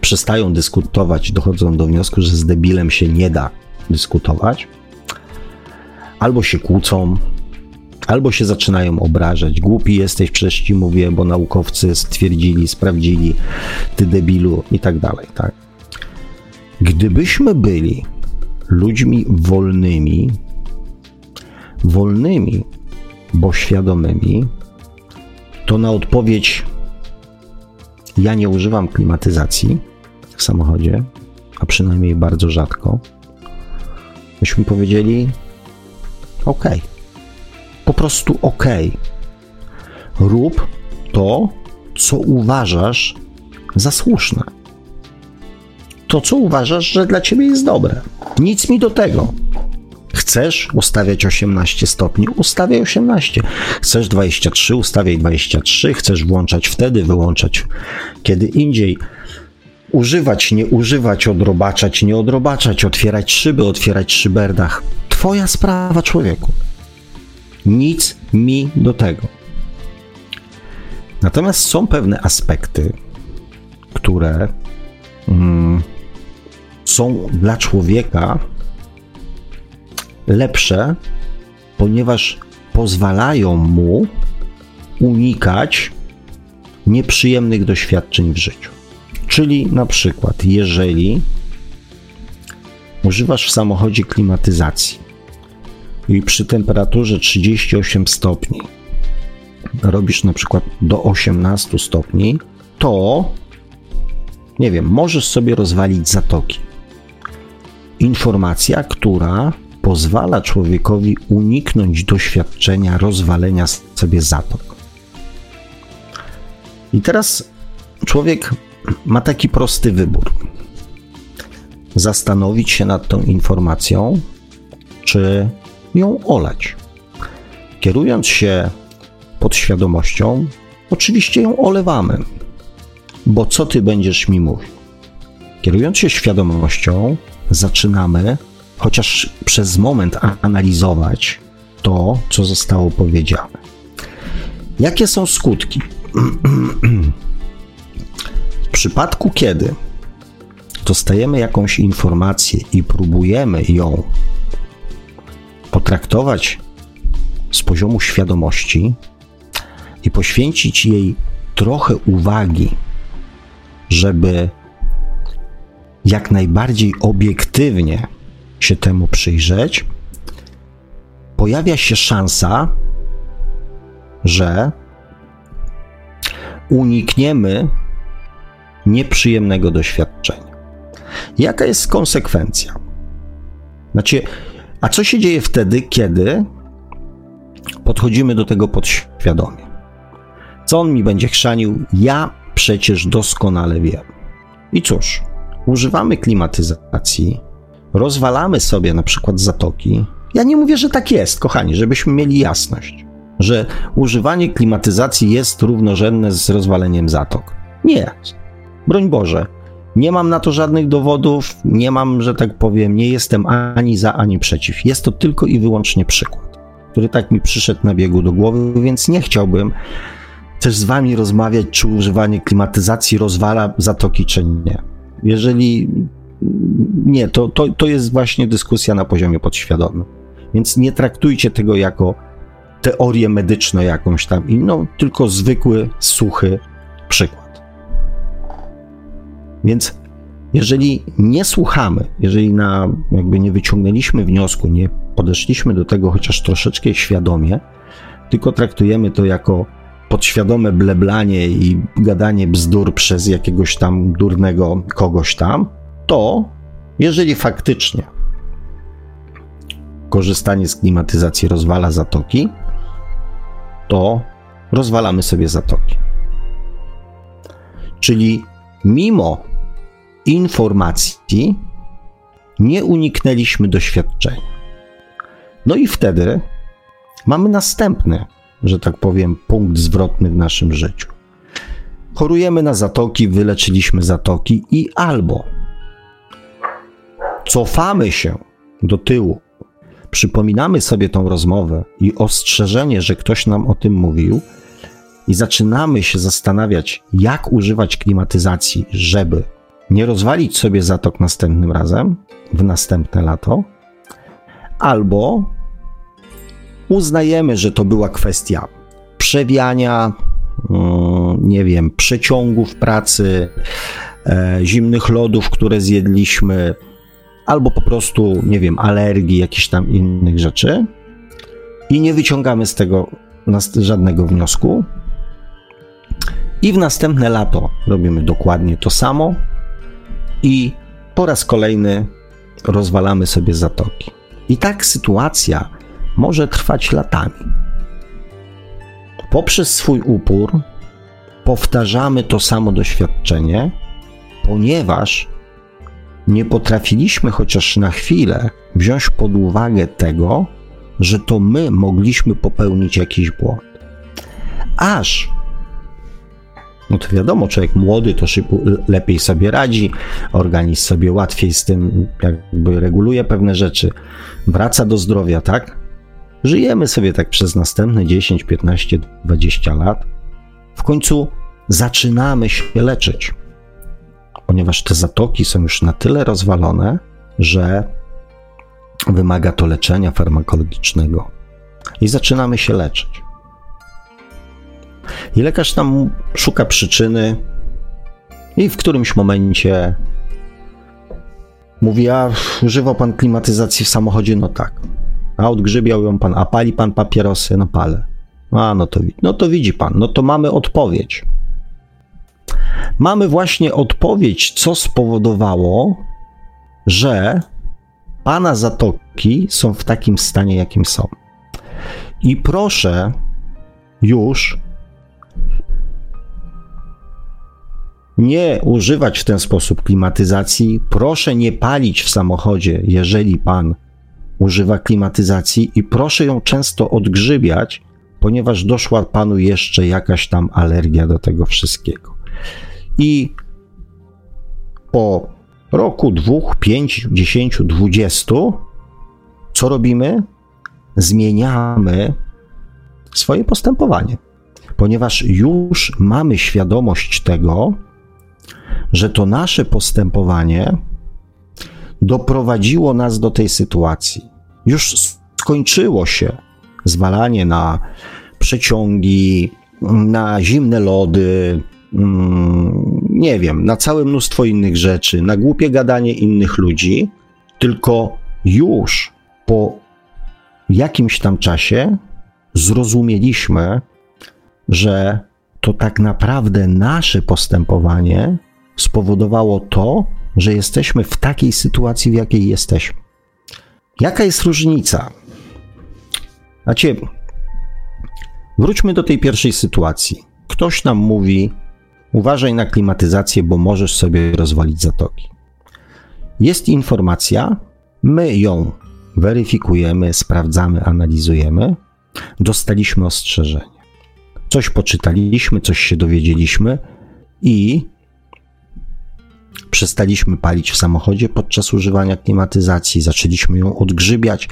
przestają dyskutować, dochodzą do wniosku, że z debilem się nie da dyskutować, albo się kłócą, albo się zaczynają obrażać. Głupi jesteś, przecież ci mówię, bo naukowcy stwierdzili, sprawdzili, ty debilu i tak dalej, tak? Gdybyśmy byli ludźmi wolnymi, wolnymi, bo świadomymi, to na odpowiedź ja nie używam klimatyzacji w samochodzie, a przynajmniej bardzo rzadko, myśmy powiedzieli: OK. Po prostu OK. Rób to, co uważasz za słuszne. To, co uważasz, że dla ciebie jest dobre. Nic mi do tego. Chcesz ustawiać 18 stopni? Ustawiaj 18. Chcesz 23? Ustawiaj 23. Chcesz włączać wtedy, wyłączać kiedy indziej. Używać, nie używać, odrobaczać, nie odrobaczać, otwierać szyby, otwierać szyberdach. Twoja sprawa, człowieku. Nic mi do tego. Natomiast są pewne aspekty, które mm, są dla człowieka lepsze, ponieważ pozwalają mu unikać nieprzyjemnych doświadczeń w życiu. Czyli na przykład, jeżeli używasz w samochodzie klimatyzacji i przy temperaturze 38 stopni robisz na przykład do 18 stopni, to nie wiem, możesz sobie rozwalić zatoki. Informacja, która pozwala człowiekowi uniknąć doświadczenia rozwalenia sobie zatok. I teraz człowiek ma taki prosty wybór: zastanowić się nad tą informacją, czy ją olać. Kierując się podświadomością, oczywiście ją olewamy, bo co ty będziesz mi mówił? Kierując się świadomością, zaczynamy chociaż przez moment analizować to, co zostało powiedziane. Jakie są skutki? w przypadku, kiedy dostajemy jakąś informację i próbujemy ją potraktować z poziomu świadomości i poświęcić jej trochę uwagi, żeby jak najbardziej obiektywnie się temu przyjrzeć, pojawia się szansa, że unikniemy nieprzyjemnego doświadczenia. Jaka jest konsekwencja? Znaczy, a co się dzieje wtedy, kiedy podchodzimy do tego podświadomie? Co on mi będzie chrzanił? Ja przecież doskonale wiem. I cóż, używamy klimatyzacji, rozwalamy sobie na przykład zatoki. Ja nie mówię, że tak jest, kochani, żebyśmy mieli jasność, że używanie klimatyzacji jest równorzędne z rozwaleniem zatok. Nie. Broń Boże. Nie mam na to żadnych dowodów, nie mam, że tak powiem, nie jestem ani za, ani przeciw. Jest to tylko i wyłącznie przykład, który tak mi przyszedł na biegu do głowy, więc nie chciałbym też z wami rozmawiać, czy używanie klimatyzacji rozwala zatoki, czy nie. Jeżeli nie, to, to, to jest właśnie dyskusja na poziomie podświadomym. Więc nie traktujcie tego jako teorię medyczną jakąś tam inną, tylko zwykły, suchy przykład. Więc jeżeli nie słuchamy, jeżeli na, jakby nie wyciągnęliśmy wniosku, nie podeszliśmy do tego chociaż troszeczkę świadomie, tylko traktujemy to jako podświadome bleblanie i gadanie bzdur przez jakiegoś tam durnego kogoś tam, to jeżeli faktycznie korzystanie z klimatyzacji rozwala zatoki, to rozwalamy sobie zatoki. Czyli mimo informacji nie uniknęliśmy doświadczenia. No i wtedy mamy następny, że tak powiem, punkt zwrotny w naszym życiu. Chorujemy na zatoki, wyleczyliśmy zatoki i albo cofamy się do tyłu, przypominamy sobie tą rozmowę i ostrzeżenie, że ktoś nam o tym mówił, i zaczynamy się zastanawiać, jak używać klimatyzacji, żeby nie rozwalić sobie zatok następnym razem, w następne lato, albo uznajemy, że to była kwestia przewiania, mm, nie wiem, przeciągów pracy, e, zimnych lodów, które zjedliśmy, albo po prostu, nie wiem, alergii, jakichś tam innych rzeczy i nie wyciągamy z tego żadnego wniosku. I w następne lato robimy dokładnie to samo i po raz kolejny rozwalamy sobie zatoki. I tak sytuacja może trwać latami. Poprzez swój upór powtarzamy to samo doświadczenie, ponieważ nie potrafiliśmy chociaż na chwilę wziąć pod uwagę tego, że to my mogliśmy popełnić jakiś błąd. Aż no to wiadomo, człowiek młody to szybko, lepiej sobie radzi, organizm sobie łatwiej z tym jakby reguluje pewne rzeczy, wraca do zdrowia, tak? Żyjemy sobie tak przez następne 10, 15, 20 lat. W końcu zaczynamy się leczyć, ponieważ te zatoki są już na tyle rozwalone, że wymaga to leczenia farmakologicznego i zaczynamy się leczyć. I lekarz tam szuka przyczyny i w którymś momencie mówi, a używał pan klimatyzacji w samochodzie? No tak. A odgrzybiał ją pan, a pali pan papierosy? No palę. A, no to, no to widzi pan, no to mamy odpowiedź. Mamy właśnie odpowiedź, co spowodowało, że pana zatoki są w takim stanie, jakim są. I proszę już nie używać w ten sposób klimatyzacji. Proszę nie palić w samochodzie, jeżeli pan używa klimatyzacji, i proszę ją często odgrzybiać, ponieważ doszła panu jeszcze jakaś tam alergia do tego wszystkiego. I po roku, dwóch, pięć, dziesięciu, dwudziestu, co robimy? Zmieniamy swoje postępowanie, ponieważ już mamy świadomość tego, że to nasze postępowanie doprowadziło nas do tej sytuacji. Już skończyło się zwalanie na przeciągi, na zimne lody, mm, nie wiem, na całe mnóstwo innych rzeczy, na głupie gadanie innych ludzi, tylko już po jakimś tam czasie zrozumieliśmy, że to tak naprawdę nasze postępowanie spowodowało to, że jesteśmy w takiej sytuacji, w jakiej jesteśmy. Jaka jest różnica? Znaczy, wróćmy do tej pierwszej sytuacji. Ktoś nam mówi: uważaj na klimatyzację, bo możesz sobie rozwalić zatoki. Jest informacja, my ją weryfikujemy, sprawdzamy, analizujemy, dostaliśmy ostrzeżenie. Coś poczytaliśmy, coś się dowiedzieliśmy i przestaliśmy palić w samochodzie podczas używania klimatyzacji, zaczęliśmy ją odgrzybiać,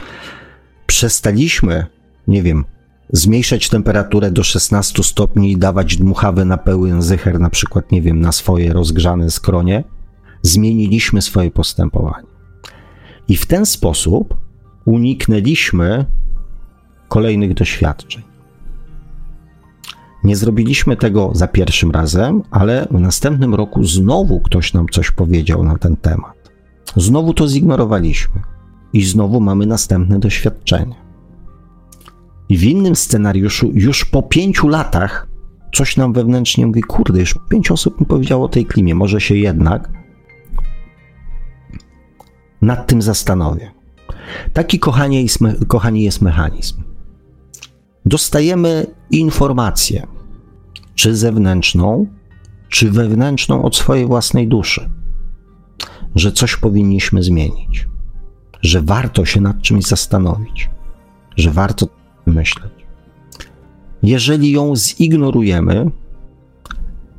przestaliśmy, nie wiem, zmniejszać temperaturę do 16 stopni i dawać dmuchawy na pełen zycher, na przykład, nie wiem, na swoje rozgrzane skronie, zmieniliśmy swoje postępowanie. I w ten sposób uniknęliśmy kolejnych doświadczeń. Nie zrobiliśmy tego za pierwszym razem, ale w następnym roku znowu ktoś nam coś powiedział na ten temat. Znowu to zignorowaliśmy i znowu mamy następne doświadczenie. I w innym scenariuszu, już po pięciu latach, coś nam wewnętrznie mówi: Kurde, już pięć osób mi powiedziało o tej klimie, może się jednak nad tym zastanowię. Taki, kochanie, kochani, jest mechanizm dostajemy informację, czy zewnętrzną, czy wewnętrzną od swojej własnej duszy, że coś powinniśmy zmienić, że warto się nad czymś zastanowić, że warto myśleć. Jeżeli ją zignorujemy,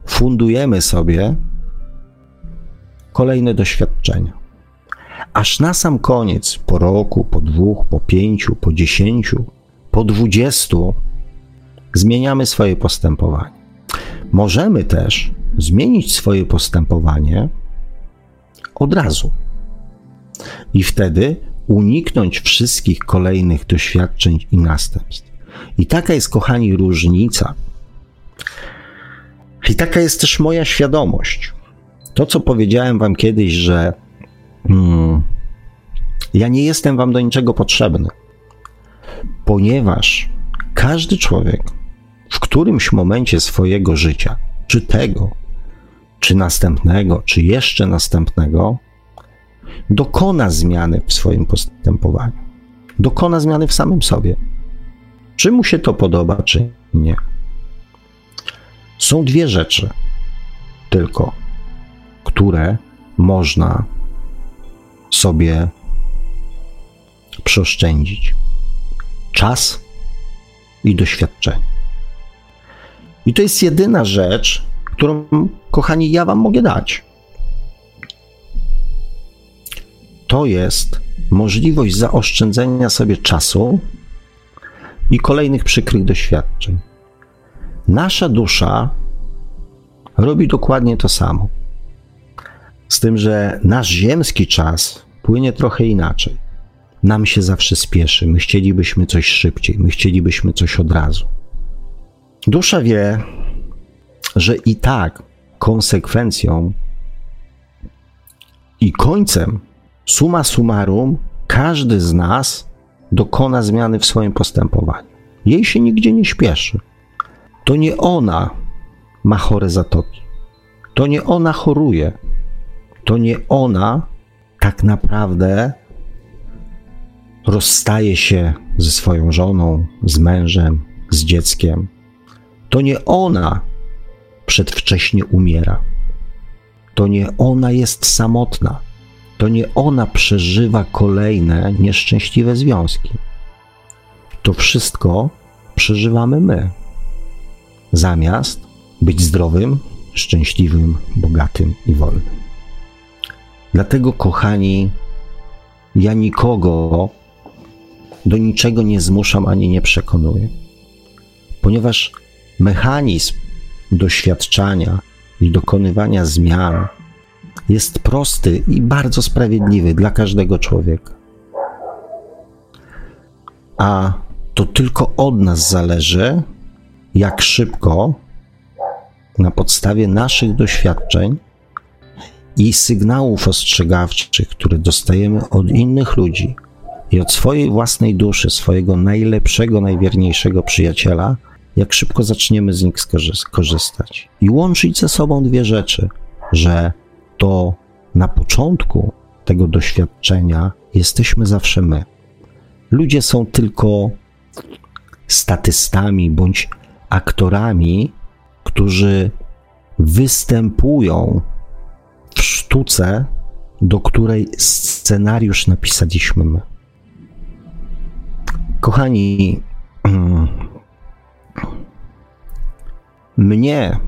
fundujemy sobie kolejne doświadczenia. Aż na sam koniec, po roku, po dwóch, po pięciu, po dziesięciu, po 20 zmieniamy swoje postępowanie. Możemy też zmienić swoje postępowanie od razu. I wtedy uniknąć wszystkich kolejnych doświadczeń i następstw. I taka jest, kochani, różnica. I taka jest też moja świadomość. To, co powiedziałem Wam kiedyś, że hmm, ja nie jestem Wam do niczego potrzebny ponieważ każdy człowiek w którymś momencie swojego życia, czy tego, czy następnego, czy jeszcze następnego, dokona zmiany w swoim postępowaniu. Dokona zmiany w samym sobie. Czy mu się to podoba, czy nie. Są dwie rzeczy tylko, które można sobie przeoszczędzić: czas i doświadczenie. I to jest jedyna rzecz, którą, kochani, ja Wam mogę dać. To jest możliwość zaoszczędzenia sobie czasu i kolejnych przykrych doświadczeń. Nasza dusza robi dokładnie to samo. Z tym, że nasz ziemski czas płynie trochę inaczej. Nam się zawsze spieszy, my chcielibyśmy coś szybciej, my chcielibyśmy coś od razu. Dusza wie, że i tak konsekwencją i końcem, suma summarum, każdy z nas dokona zmiany w swoim postępowaniu. Jej się nigdzie nie śpieszy. To nie ona ma chore zatoki. To nie ona choruje. To nie ona tak naprawdę rozstaje się ze swoją żoną, z mężem, z dzieckiem. To nie ona przedwcześnie umiera. To nie ona jest samotna. To nie ona przeżywa kolejne nieszczęśliwe związki. To wszystko przeżywamy my. Zamiast być zdrowym, szczęśliwym, bogatym i wolnym. Dlatego, kochani, ja nikogo do niczego nie zmuszam ani nie przekonuję, ponieważ mechanizm doświadczania i dokonywania zmian jest prosty i bardzo sprawiedliwy dla każdego człowieka. A to tylko od nas zależy, jak szybko na podstawie naszych doświadczeń i sygnałów ostrzegawczych, które dostajemy od innych ludzi i od swojej własnej duszy, swojego najlepszego, najwierniejszego przyjaciela, jak szybko zaczniemy z nich korzystać. I łączyć ze sobą dwie rzeczy, że to na początku tego doświadczenia jesteśmy zawsze my. Ludzie są tylko statystami bądź aktorami, którzy występują w sztuce, do której scenariusz napisaliśmy my. Kochani, mnie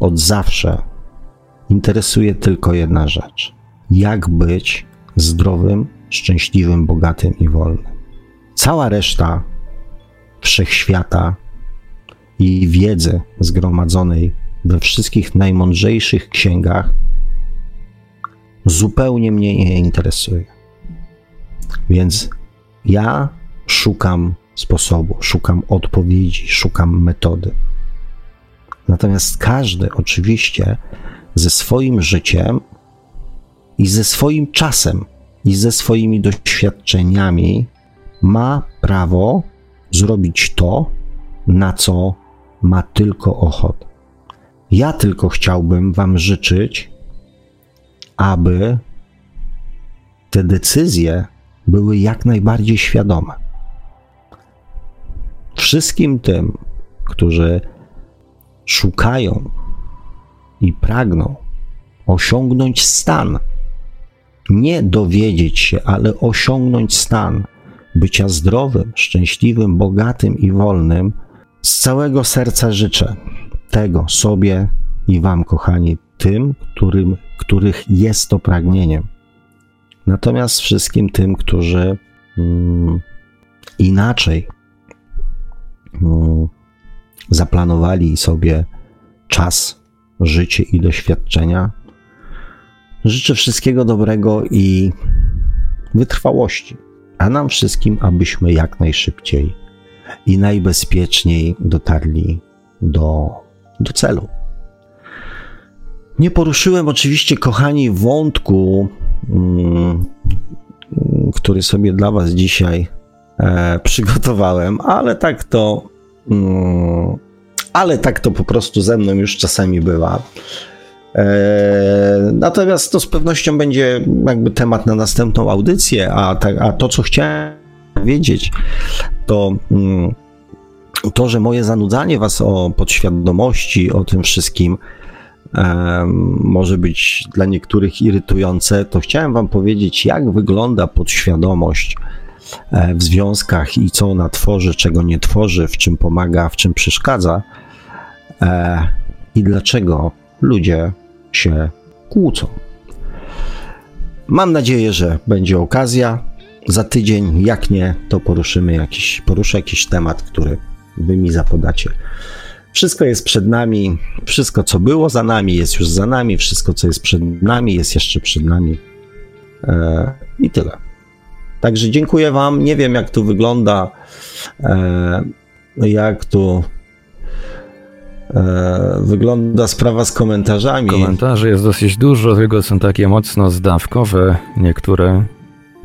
od zawsze interesuje tylko jedna rzecz: jak być zdrowym, szczęśliwym, bogatym i wolnym. Cała reszta wszechświata i wiedzy zgromadzonej we wszystkich najmądrzejszych księgach zupełnie mnie nie interesuje. Więc ja szukam sposobu, szukam odpowiedzi, szukam metody. Natomiast każdy oczywiście ze swoim życiem i ze swoim czasem i ze swoimi doświadczeniami ma prawo zrobić to, na co ma tylko ochotę. Ja tylko chciałbym Wam życzyć, aby te decyzje były jak najbardziej świadome. Wszystkim tym, którzy szukają i pragną osiągnąć stan, nie dowiedzieć się, ale osiągnąć stan bycia zdrowym, szczęśliwym, bogatym i wolnym, z całego serca życzę tego sobie i Wam, kochani, tym, którym, których jest to pragnieniem. Natomiast wszystkim tym, którzy mm, inaczej mm, zaplanowali sobie czas, życie i doświadczenia, życzę wszystkiego dobrego i wytrwałości, a nam wszystkim, abyśmy jak najszybciej i najbezpieczniej dotarli do, do celu. Nie poruszyłem oczywiście, kochani, wątku, mm, który sobie dla Was dzisiaj e, przygotowałem, ale tak to ale tak to po prostu ze mną już czasami bywa. Natomiast to z pewnością będzie jakby temat na następną audycję, a, a to, co chciałem wiedzieć, to mm, to, że moje zanudzanie was o podświadomości, o tym wszystkim może być dla niektórych irytujące, to chciałem wam powiedzieć, jak wygląda podświadomość e, w związkach i co ona tworzy, czego nie tworzy, w czym pomaga, w czym przeszkadza e, i dlaczego ludzie się kłócą. Mam nadzieję, że będzie okazja. Za tydzień, jak nie, to poruszymy jakiś, poruszę jakiś temat, który wy mi zapodacie. Wszystko jest przed nami, wszystko co było za nami jest już za nami, wszystko co jest przed nami jest jeszcze przed nami. E, I tyle. Także dziękuję Wam. Nie wiem, jak tu wygląda, e, jak tu e, wygląda sprawa z komentarzami. Komentarzy jest dosyć dużo, tylko są takie mocno zdawkowe niektóre,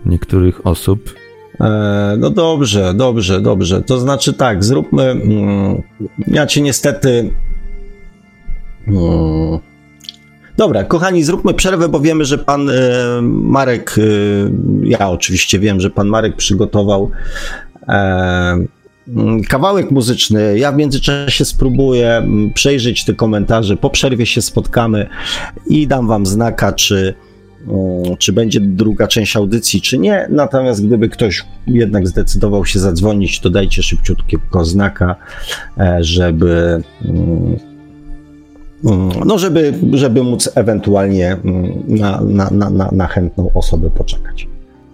niektórych osób. E, no dobrze, dobrze, dobrze. To znaczy tak, zróbmy. Mm, ja cię niestety. Dobra, kochani, zróbmy przerwę, bo wiemy, że pan e, Marek. E, ja oczywiście wiem, że pan Marek przygotował mm, kawałek muzyczny. Ja w międzyczasie spróbuję przejrzeć te komentarze. Po przerwie się spotkamy i dam wam znaka, czy czy będzie druga część audycji, czy nie. Natomiast gdyby ktoś jednak zdecydował się zadzwonić, to dajcie szybciutkiego znaka, e, żeby no żeby, żeby móc ewentualnie mm, na, na, na, na chętną osobę poczekać.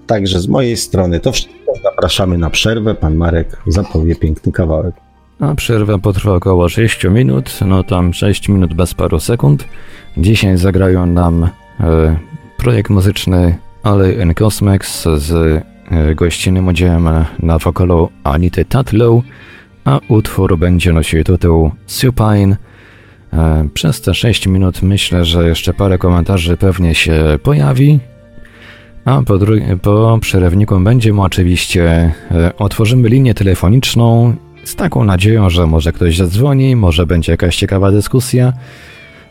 Także z mojej strony to wszystko. Zapraszamy na przerwę. Pan Marek zapowie piękny kawałek. A przerwa potrwa około 6 minut, no tam 6 minut bez paru sekund. Dzisiaj zagrają nam e, projekt muzyczny Alley in Cosmex z e, gościnnym udziałem na wokalu Anity Tatlow, a utwór będzie nosił tytuł Supine. E, przez te 6 minut myślę, że jeszcze parę komentarzy pewnie się pojawi, a po, po przerywniku będziemy oczywiście e, otworzymy linię telefoniczną z taką nadzieją, że może ktoś zadzwoni, może będzie jakaś ciekawa dyskusja.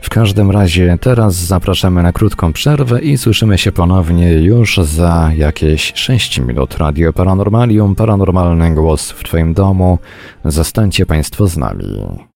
W każdym razie teraz zapraszamy na krótką przerwę i słyszymy się ponownie już za jakieś 6 minut. Radio Paranormalium, paranormalny głos w Twoim domu. Zostańcie Państwo z nami.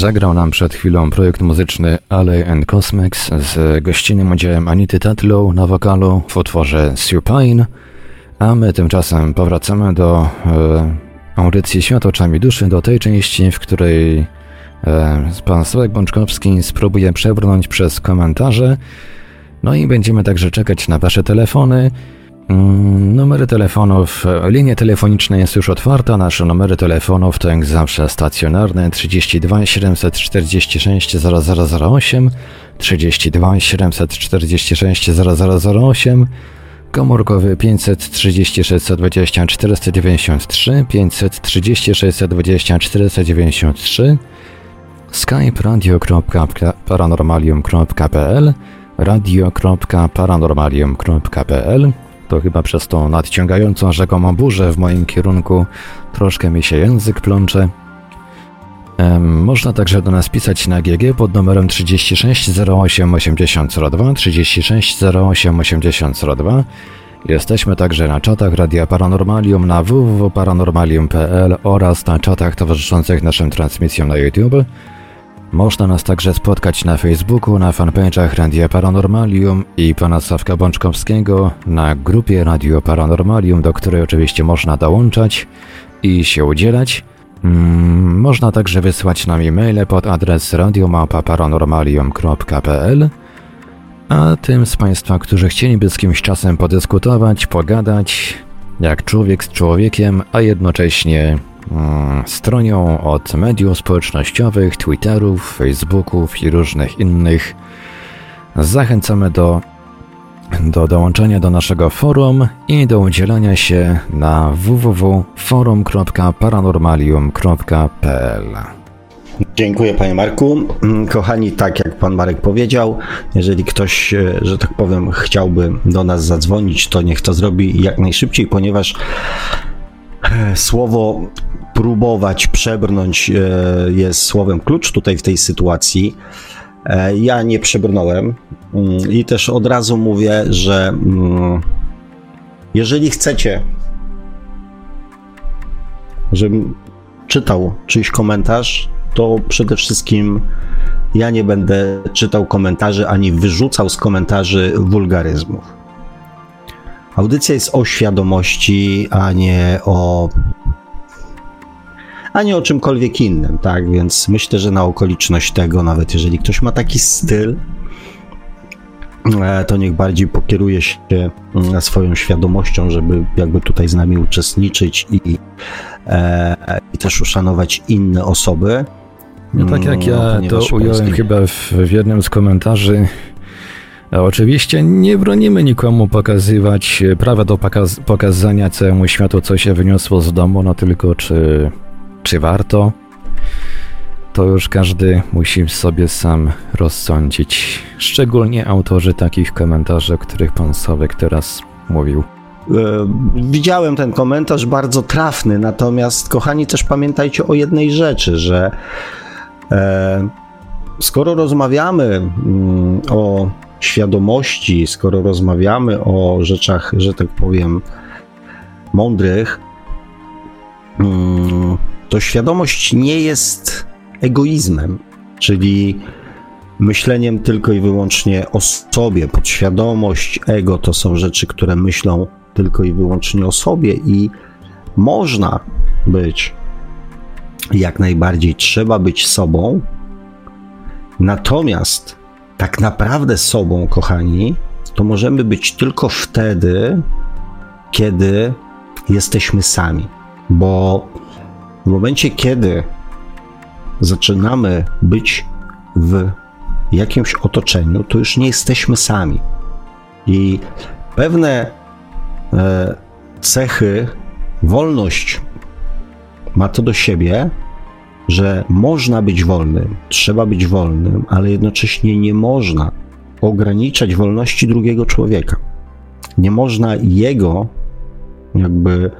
Zagrał nam przed chwilą projekt muzyczny Alley and Cosmex z gościnnym udziałem Anity Tatlow na wokalu w utworze Supine, a my tymczasem powracamy do e, audycji Świat oczami duszy, do tej części, w której e, pan Sławek Bączkowski spróbuje przebrnąć przez komentarze, no i będziemy także czekać na wasze telefony, numery telefonów, linia telefoniczna jest już otwarta. Nasze numery telefonów to jak zawsze stacjonarne. 32 746 0008, 32 746 0008, komórkowy 536 20 493, 536 20 493, skype radio.paranormalium.pl radio.paranormalium.pl to chyba przez tą nadciągającą rzekomą burzę w moim kierunku troszkę mi się język plącze. można także do nas pisać na GG pod numerem 36 08 8002 36 08 8002. Jesteśmy także na czatach Radia Paranormalium na www.paranormalium.pl oraz na czatach towarzyszących naszym transmisjom na YouTube. Można nas także spotkać na Facebooku, na fanpage'ach Radia Paranormalium i pana Sawka Bączkowskiego, na grupie Radio Paranormalium, do której oczywiście można dołączać i się udzielać. Mm, można także wysłać nam e-maile pod adres radiomapa.paranormalium.pl A tym z Państwa, którzy chcieliby z kimś czasem podyskutować, pogadać, jak człowiek z człowiekiem, a jednocześnie stronią od mediów społecznościowych, Twitterów, Facebooków i różnych innych. Zachęcamy do, do dołączenia do naszego forum i do udzielania się na www.forum.paranormalium.pl. Dziękuję panie Marku. Mm, kochani, tak jak pan Marek powiedział, jeżeli ktoś, e, że tak powiem, chciałby do nas zadzwonić, to niech to zrobi jak najszybciej, ponieważ e, słowo próbować przebrnąć e, jest słowem klucz tutaj w tej sytuacji. E, ja nie przebrnąłem mm, i też od razu mówię, że mm, jeżeli chcecie, żebym czytał czyjś komentarz, to przede wszystkim ja nie będę czytał komentarzy ani wyrzucał z komentarzy wulgaryzmów. Audycja jest o świadomości, a nie o a nie o czymkolwiek innym, tak? Więc myślę, że na okoliczność tego, nawet jeżeli ktoś ma taki styl, e, to niech bardziej pokieruje się mm, swoją świadomością, żeby jakby tutaj z nami uczestniczyć i, e, i też uszanować inne osoby. No tak jak ja mm, to ująłem polski... chyba w, w jednym z komentarzy, Oczywiście nie bronimy nikomu pokazywać prawa do pokaz pokazania całemu światu, co się wyniosło z domu, no tylko czy czy warto? To już każdy musi sobie sam rozsądzić. Szczególnie autorzy takich komentarzy, o których pan Sowek teraz mówił. E, widziałem ten komentarz bardzo trafny, natomiast kochani, też pamiętajcie o jednej rzeczy, że e, skoro rozmawiamy mm, o świadomości, skoro rozmawiamy o rzeczach, że tak powiem, mądrych, mm, to świadomość nie jest egoizmem, czyli myśleniem tylko i wyłącznie o sobie. Podświadomość, ego to są rzeczy, które myślą tylko i wyłącznie o sobie i można być jak najbardziej, trzeba być sobą. Natomiast tak naprawdę sobą, kochani, to możemy być tylko wtedy, kiedy jesteśmy sami, bo w momencie, kiedy zaczynamy być w jakimś otoczeniu, to już nie jesteśmy sami. I pewne e, cechy, wolność ma to do siebie, że można być wolnym, trzeba być wolnym, ale jednocześnie nie można ograniczać wolności drugiego człowieka. Nie można jego jakby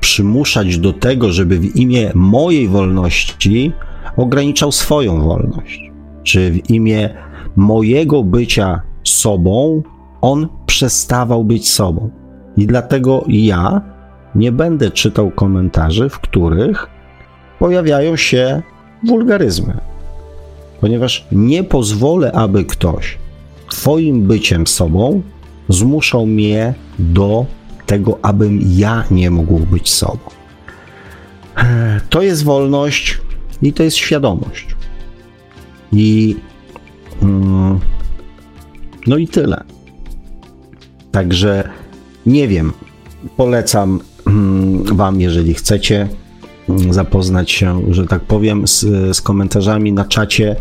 przymuszać do tego, żeby w imię mojej wolności ograniczał swoją wolność, czy w imię mojego bycia sobą, on przestawał być sobą. I dlatego ja nie będę czytał komentarzy, w których pojawiają się wulgaryzmy. Ponieważ nie pozwolę, aby ktoś Twoim byciem sobą zmuszał mnie do tego, abym ja nie mógł być sobą. To jest wolność i to jest świadomość. I mm, no i tyle. Także nie wiem. Polecam mm, Wam, jeżeli chcecie zapoznać się, że tak powiem, z, z komentarzami na czacie.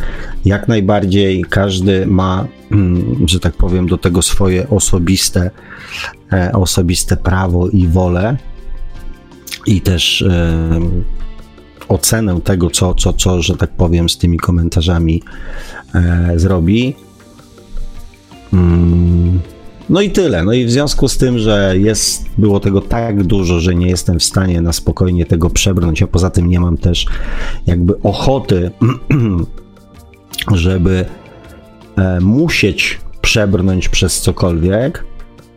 Jak najbardziej każdy ma, mm, że tak powiem, do tego swoje osobiste, e, osobiste prawo i wolę. I też e, ocenę tego, co, co, co, że tak powiem, z tymi komentarzami e, zrobi. Mm, no i tyle. No i w związku z tym, że jest, było tego tak dużo, że nie jestem w stanie na spokojnie tego przebrnąć, a poza tym nie mam też jakby ochoty, żeby e, musieć przebrnąć przez cokolwiek.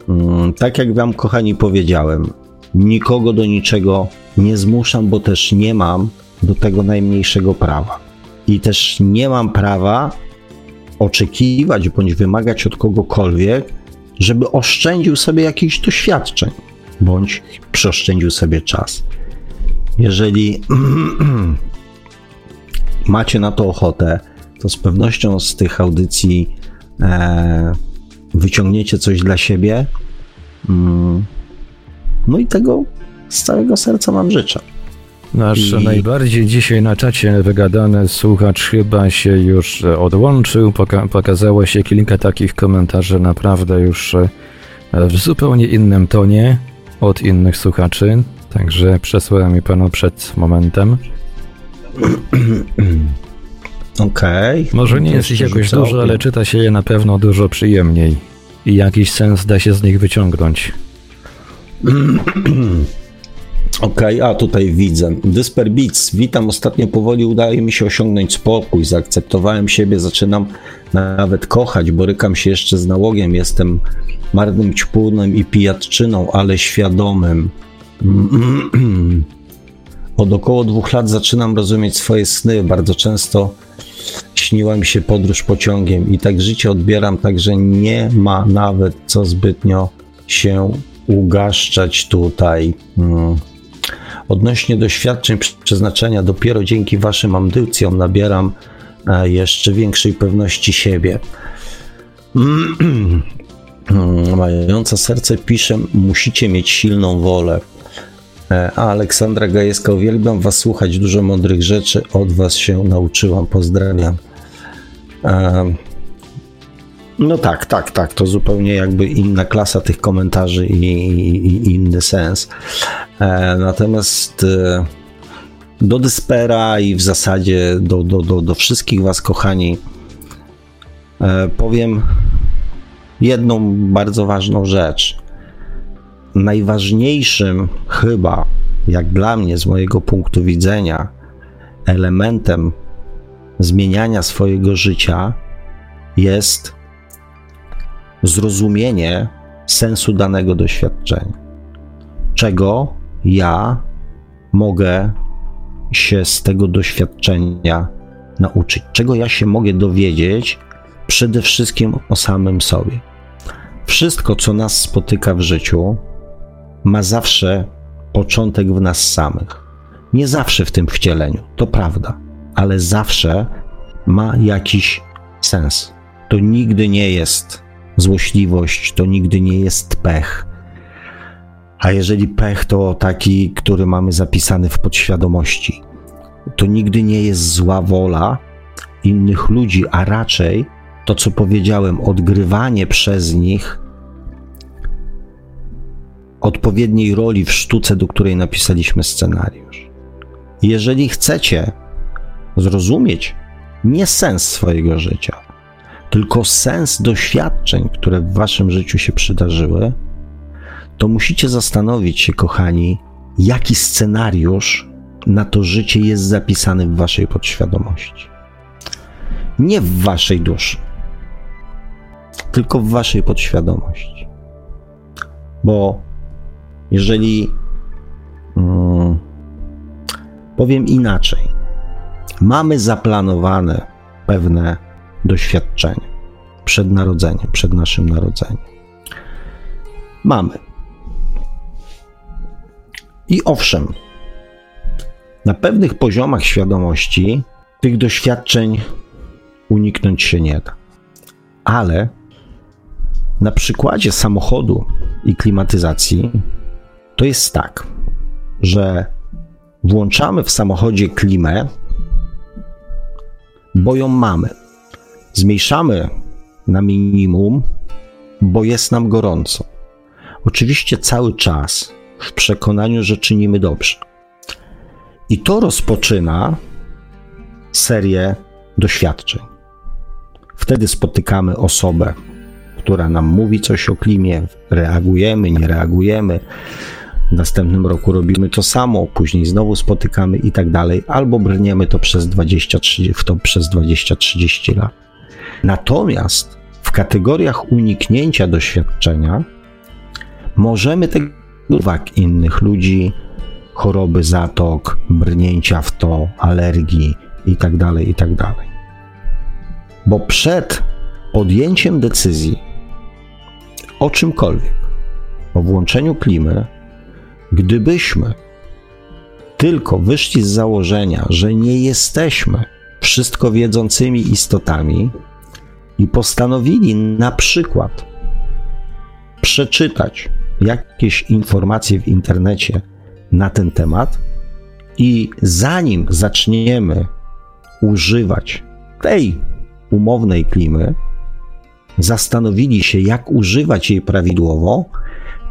Mm, tak jak Wam, kochani, powiedziałem, nikogo do niczego nie zmuszam, bo też nie mam do tego najmniejszego prawa. I też nie mam prawa oczekiwać bądź wymagać od kogokolwiek, żeby oszczędził sobie jakichś doświadczeń bądź przeoszczędził sobie czas. Jeżeli macie na to ochotę, to z pewnością z tych audycji e, wyciągniecie coś dla siebie. Mm, no i tego z całego serca Wam życzę. Nasz I... najbardziej dzisiaj na czacie wygadany słuchacz chyba się już odłączył. Poka pokazało się kilka takich komentarzy, naprawdę już e, w zupełnie innym tonie od innych słuchaczy. Także przesłałem mi panu przed momentem. Okej. Okay. Może nie jest ich jakoś dużo, ale czyta się je na pewno dużo przyjemniej. I jakiś sens da się z nich wyciągnąć. Okej, okay, a tutaj widzę. Dysper Beats, witam. Ostatnio powoli udaje mi się osiągnąć spokój. Zaakceptowałem siebie, zaczynam nawet kochać. Borykam się jeszcze z nałogiem. Jestem marnym ćpunem i pijatczyną, ale świadomym. Od około dwóch lat zaczynam rozumieć swoje sny. Bardzo często śniła mi się podróż pociągiem i tak życie odbieram, także nie ma nawet co zbytnio się ugaszczać tutaj. Hmm. Odnośnie doświadczeń przeznaczenia, dopiero dzięki Waszym ambicjom nabieram e, jeszcze większej pewności siebie. Mająca serce pisze, musicie mieć silną wolę. E, a Aleksandra Gajewska, uwielbiam Was słuchać, dużo mądrych rzeczy od Was się nauczyłam, pozdrawiam. No tak, tak, tak, to zupełnie jakby inna klasa tych komentarzy i, i, i inny sens. E, natomiast e, do Dyspera i w zasadzie do, do, do, do wszystkich Was, kochani, e, powiem jedną bardzo ważną rzecz. Najważniejszym chyba, jak dla mnie, z mojego punktu widzenia, elementem zmieniania swojego życia jest zrozumienie sensu danego doświadczenia. Czego ja mogę się z tego doświadczenia nauczyć, czego ja się mogę dowiedzieć przede wszystkim o samym sobie. Wszystko, co nas spotyka w życiu, ma zawsze początek w nas samych. Nie zawsze w tym wcieleniu, to prawda, ale zawsze ma jakiś sens. To nigdy nie jest złośliwość, to nigdy nie jest pech, a jeżeli pech to taki, który mamy zapisany w podświadomości, to nigdy nie jest zła wola innych ludzi, a raczej to, co powiedziałem, odgrywanie przez nich odpowiedniej roli w sztuce, do której napisaliśmy scenariusz. Jeżeli chcecie zrozumieć nie sens swojego życia, tylko sens doświadczeń, które w waszym życiu się przydarzyły, to musicie zastanowić się, kochani, jaki scenariusz na to życie jest zapisany w waszej podświadomości. Nie w waszej duszy, tylko w waszej podświadomości. Bo jeżeli hmm, powiem inaczej, mamy zaplanowane pewne doświadczenia przed narodzeniem, przed naszym narodzeniem. Mamy. I owszem, na pewnych poziomach świadomości tych doświadczeń uniknąć się nie da. Ale na przykładzie samochodu i klimatyzacji to jest tak, że włączamy w samochodzie klimę, bo ją mamy. Zmniejszamy na minimum, bo jest nam gorąco. Oczywiście cały czas w przekonaniu, że czynimy dobrze. I to rozpoczyna serię doświadczeń. Wtedy spotykamy osobę, która nam mówi coś o klimie, reagujemy, nie reagujemy. W następnym roku robimy to samo, później znowu spotykamy i tak dalej, albo brniemy to przez 20, 30, w to przez 20-30 lat. Natomiast w kategoriach uniknięcia doświadczenia możemy tego uwag innych ludzi, choroby zatok, brnięcia w to, alergii itd., tak itd. Tak Bo przed podjęciem decyzji o czymkolwiek, o włączeniu klimy, gdybyśmy tylko wyszli z założenia, że nie jesteśmy wszystko wiedzącymi istotami i postanowili na przykład przeczytać jakieś informacje w internecie na ten temat i zanim zaczniemy używać tej umownej klimy, zastanowili się, jak używać jej prawidłowo,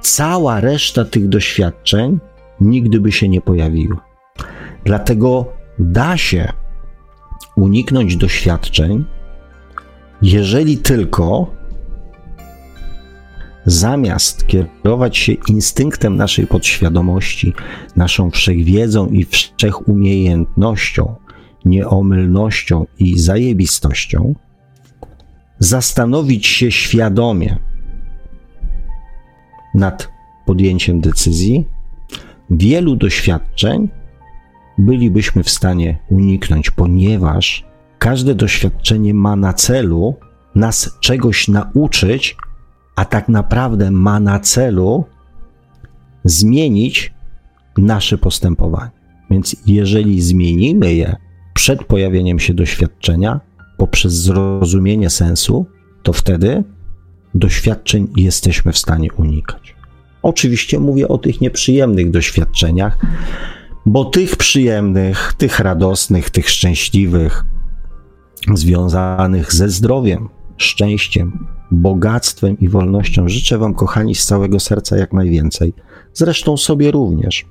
cała reszta tych doświadczeń nigdy by się nie pojawiła. Dlatego da się uniknąć doświadczeń, jeżeli tylko zamiast kierować się instynktem naszej podświadomości, naszą wszechwiedzą i wszechumiejętnością, nieomylnością i zajebistością, zastanowić się świadomie nad podjęciem decyzji, wielu doświadczeń bylibyśmy w stanie uniknąć, ponieważ każde doświadczenie ma na celu nas czegoś nauczyć, a tak naprawdę ma na celu zmienić nasze postępowanie. Więc jeżeli zmienimy je przed pojawieniem się doświadczenia, poprzez zrozumienie sensu, to wtedy doświadczeń jesteśmy w stanie unikać. Oczywiście mówię o tych nieprzyjemnych doświadczeniach, bo tych przyjemnych, tych radosnych, tych szczęśliwych, związanych ze zdrowiem, szczęściem, bogactwem i wolnością życzę Wam, kochani, z całego serca jak najwięcej. Zresztą sobie również.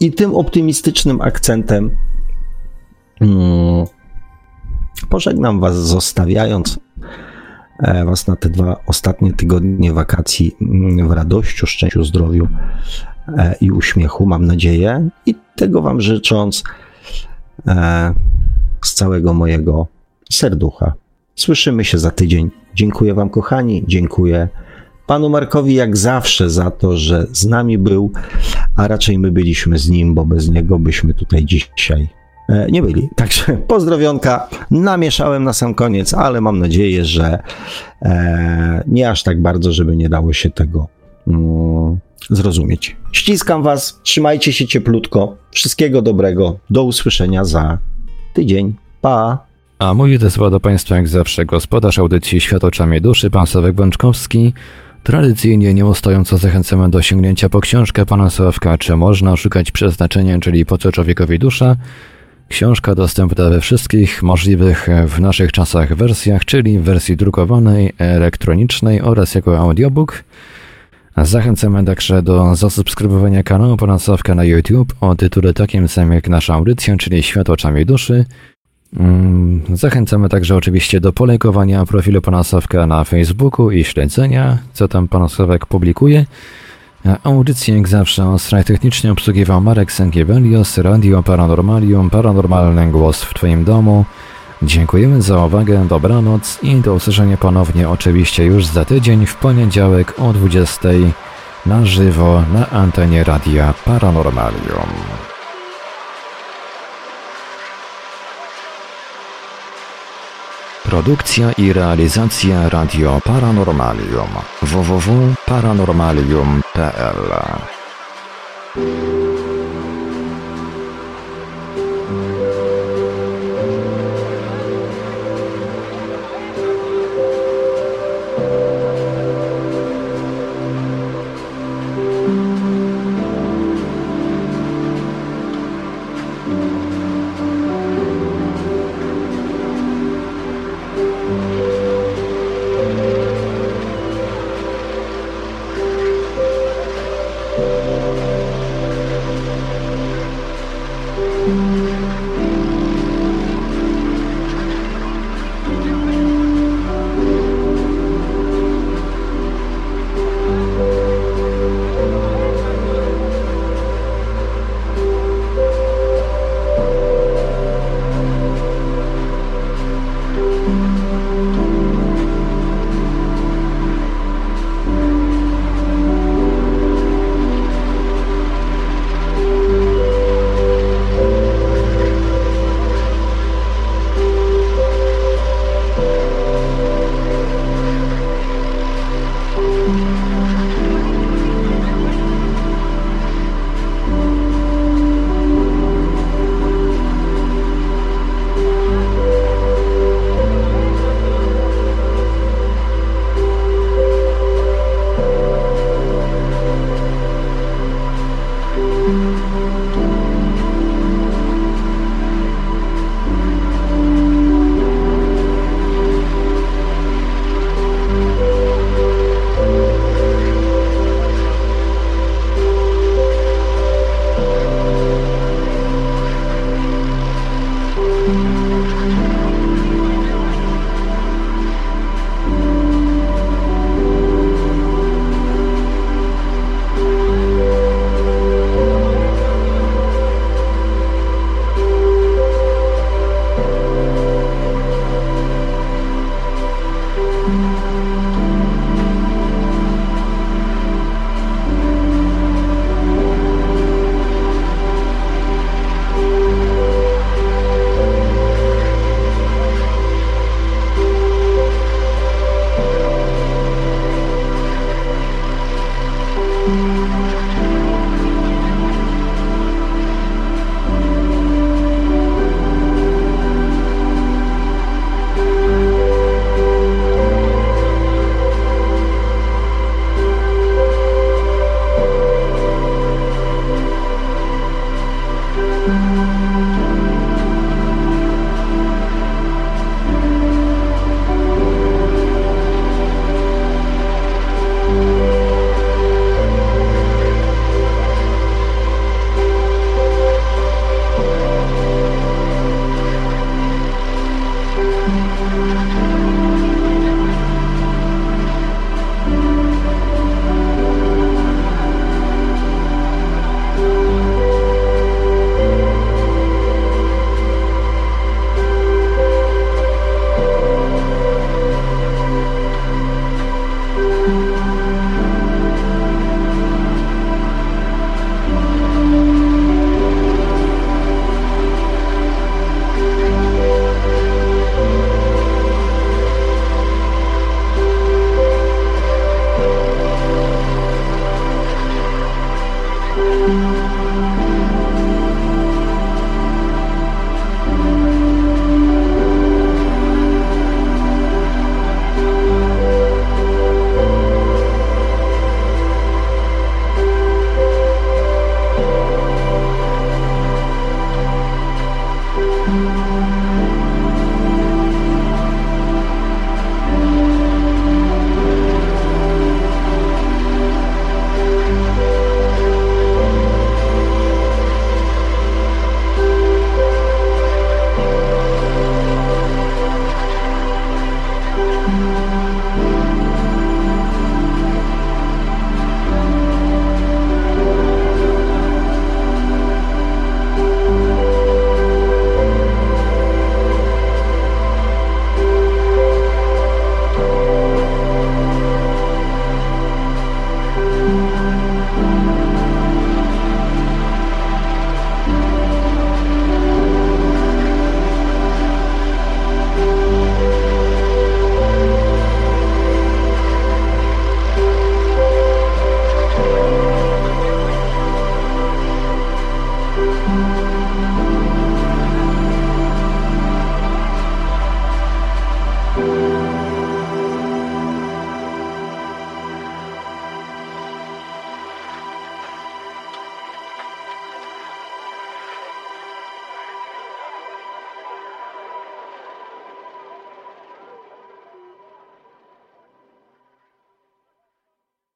I tym optymistycznym akcentem mm, pożegnam Was, zostawiając e, Was na te dwa ostatnie tygodnie wakacji mm, w radościu, szczęściu, zdrowiu e, i uśmiechu, mam nadzieję. I tego Wam życząc e, z całego mojego serducha. Słyszymy się za tydzień. Dziękuję Wam, kochani. Dziękuję Panu Markowi jak zawsze za to, że z nami był, a raczej my byliśmy z nim, bo bez niego byśmy tutaj dzisiaj e, nie byli. Także pozdrowionka. Namieszałem na sam koniec, ale mam nadzieję, że e, nie aż tak bardzo, żeby nie dało się tego mm, zrozumieć. Ściskam Was, trzymajcie się cieplutko. Wszystkiego dobrego. Do usłyszenia za tydzień. Pa! A mówi te słowa do Państwa jak zawsze gospodarz audycji Świat oczami duszy, pan Sławek Bączkowski. Tradycyjnie nieustająco zachęcamy do sięgnięcia po książkę pana Sławka Czy można szukać przeznaczenia, czyli po co człowiekowi dusza? Książka dostępna we wszystkich możliwych w naszych czasach wersjach, czyli w wersji drukowanej, elektronicznej oraz jako audiobook. Zachęcamy także do zasubskrybowania kanału pana Sławka na YouTube o tytule takim samym jak nasza audycja, czyli Świat oczami duszy. Mm, zachęcamy także oczywiście do polejkowania profilu pana na Facebooku i śledzenia, co tam pan publikuje. Audycję jak zawsze o strach technicznie obsługiwał Marek Sankiewelios, Radio Paranormalium, Paranormalny Głos w Twoim domu. Dziękujemy za uwagę, dobranoc i do usłyszenia ponownie oczywiście już za tydzień w poniedziałek o 20 na żywo na antenie Radia Paranormalium. Produkcja i realizacja Radio Paranormalium www.paranormalium.pl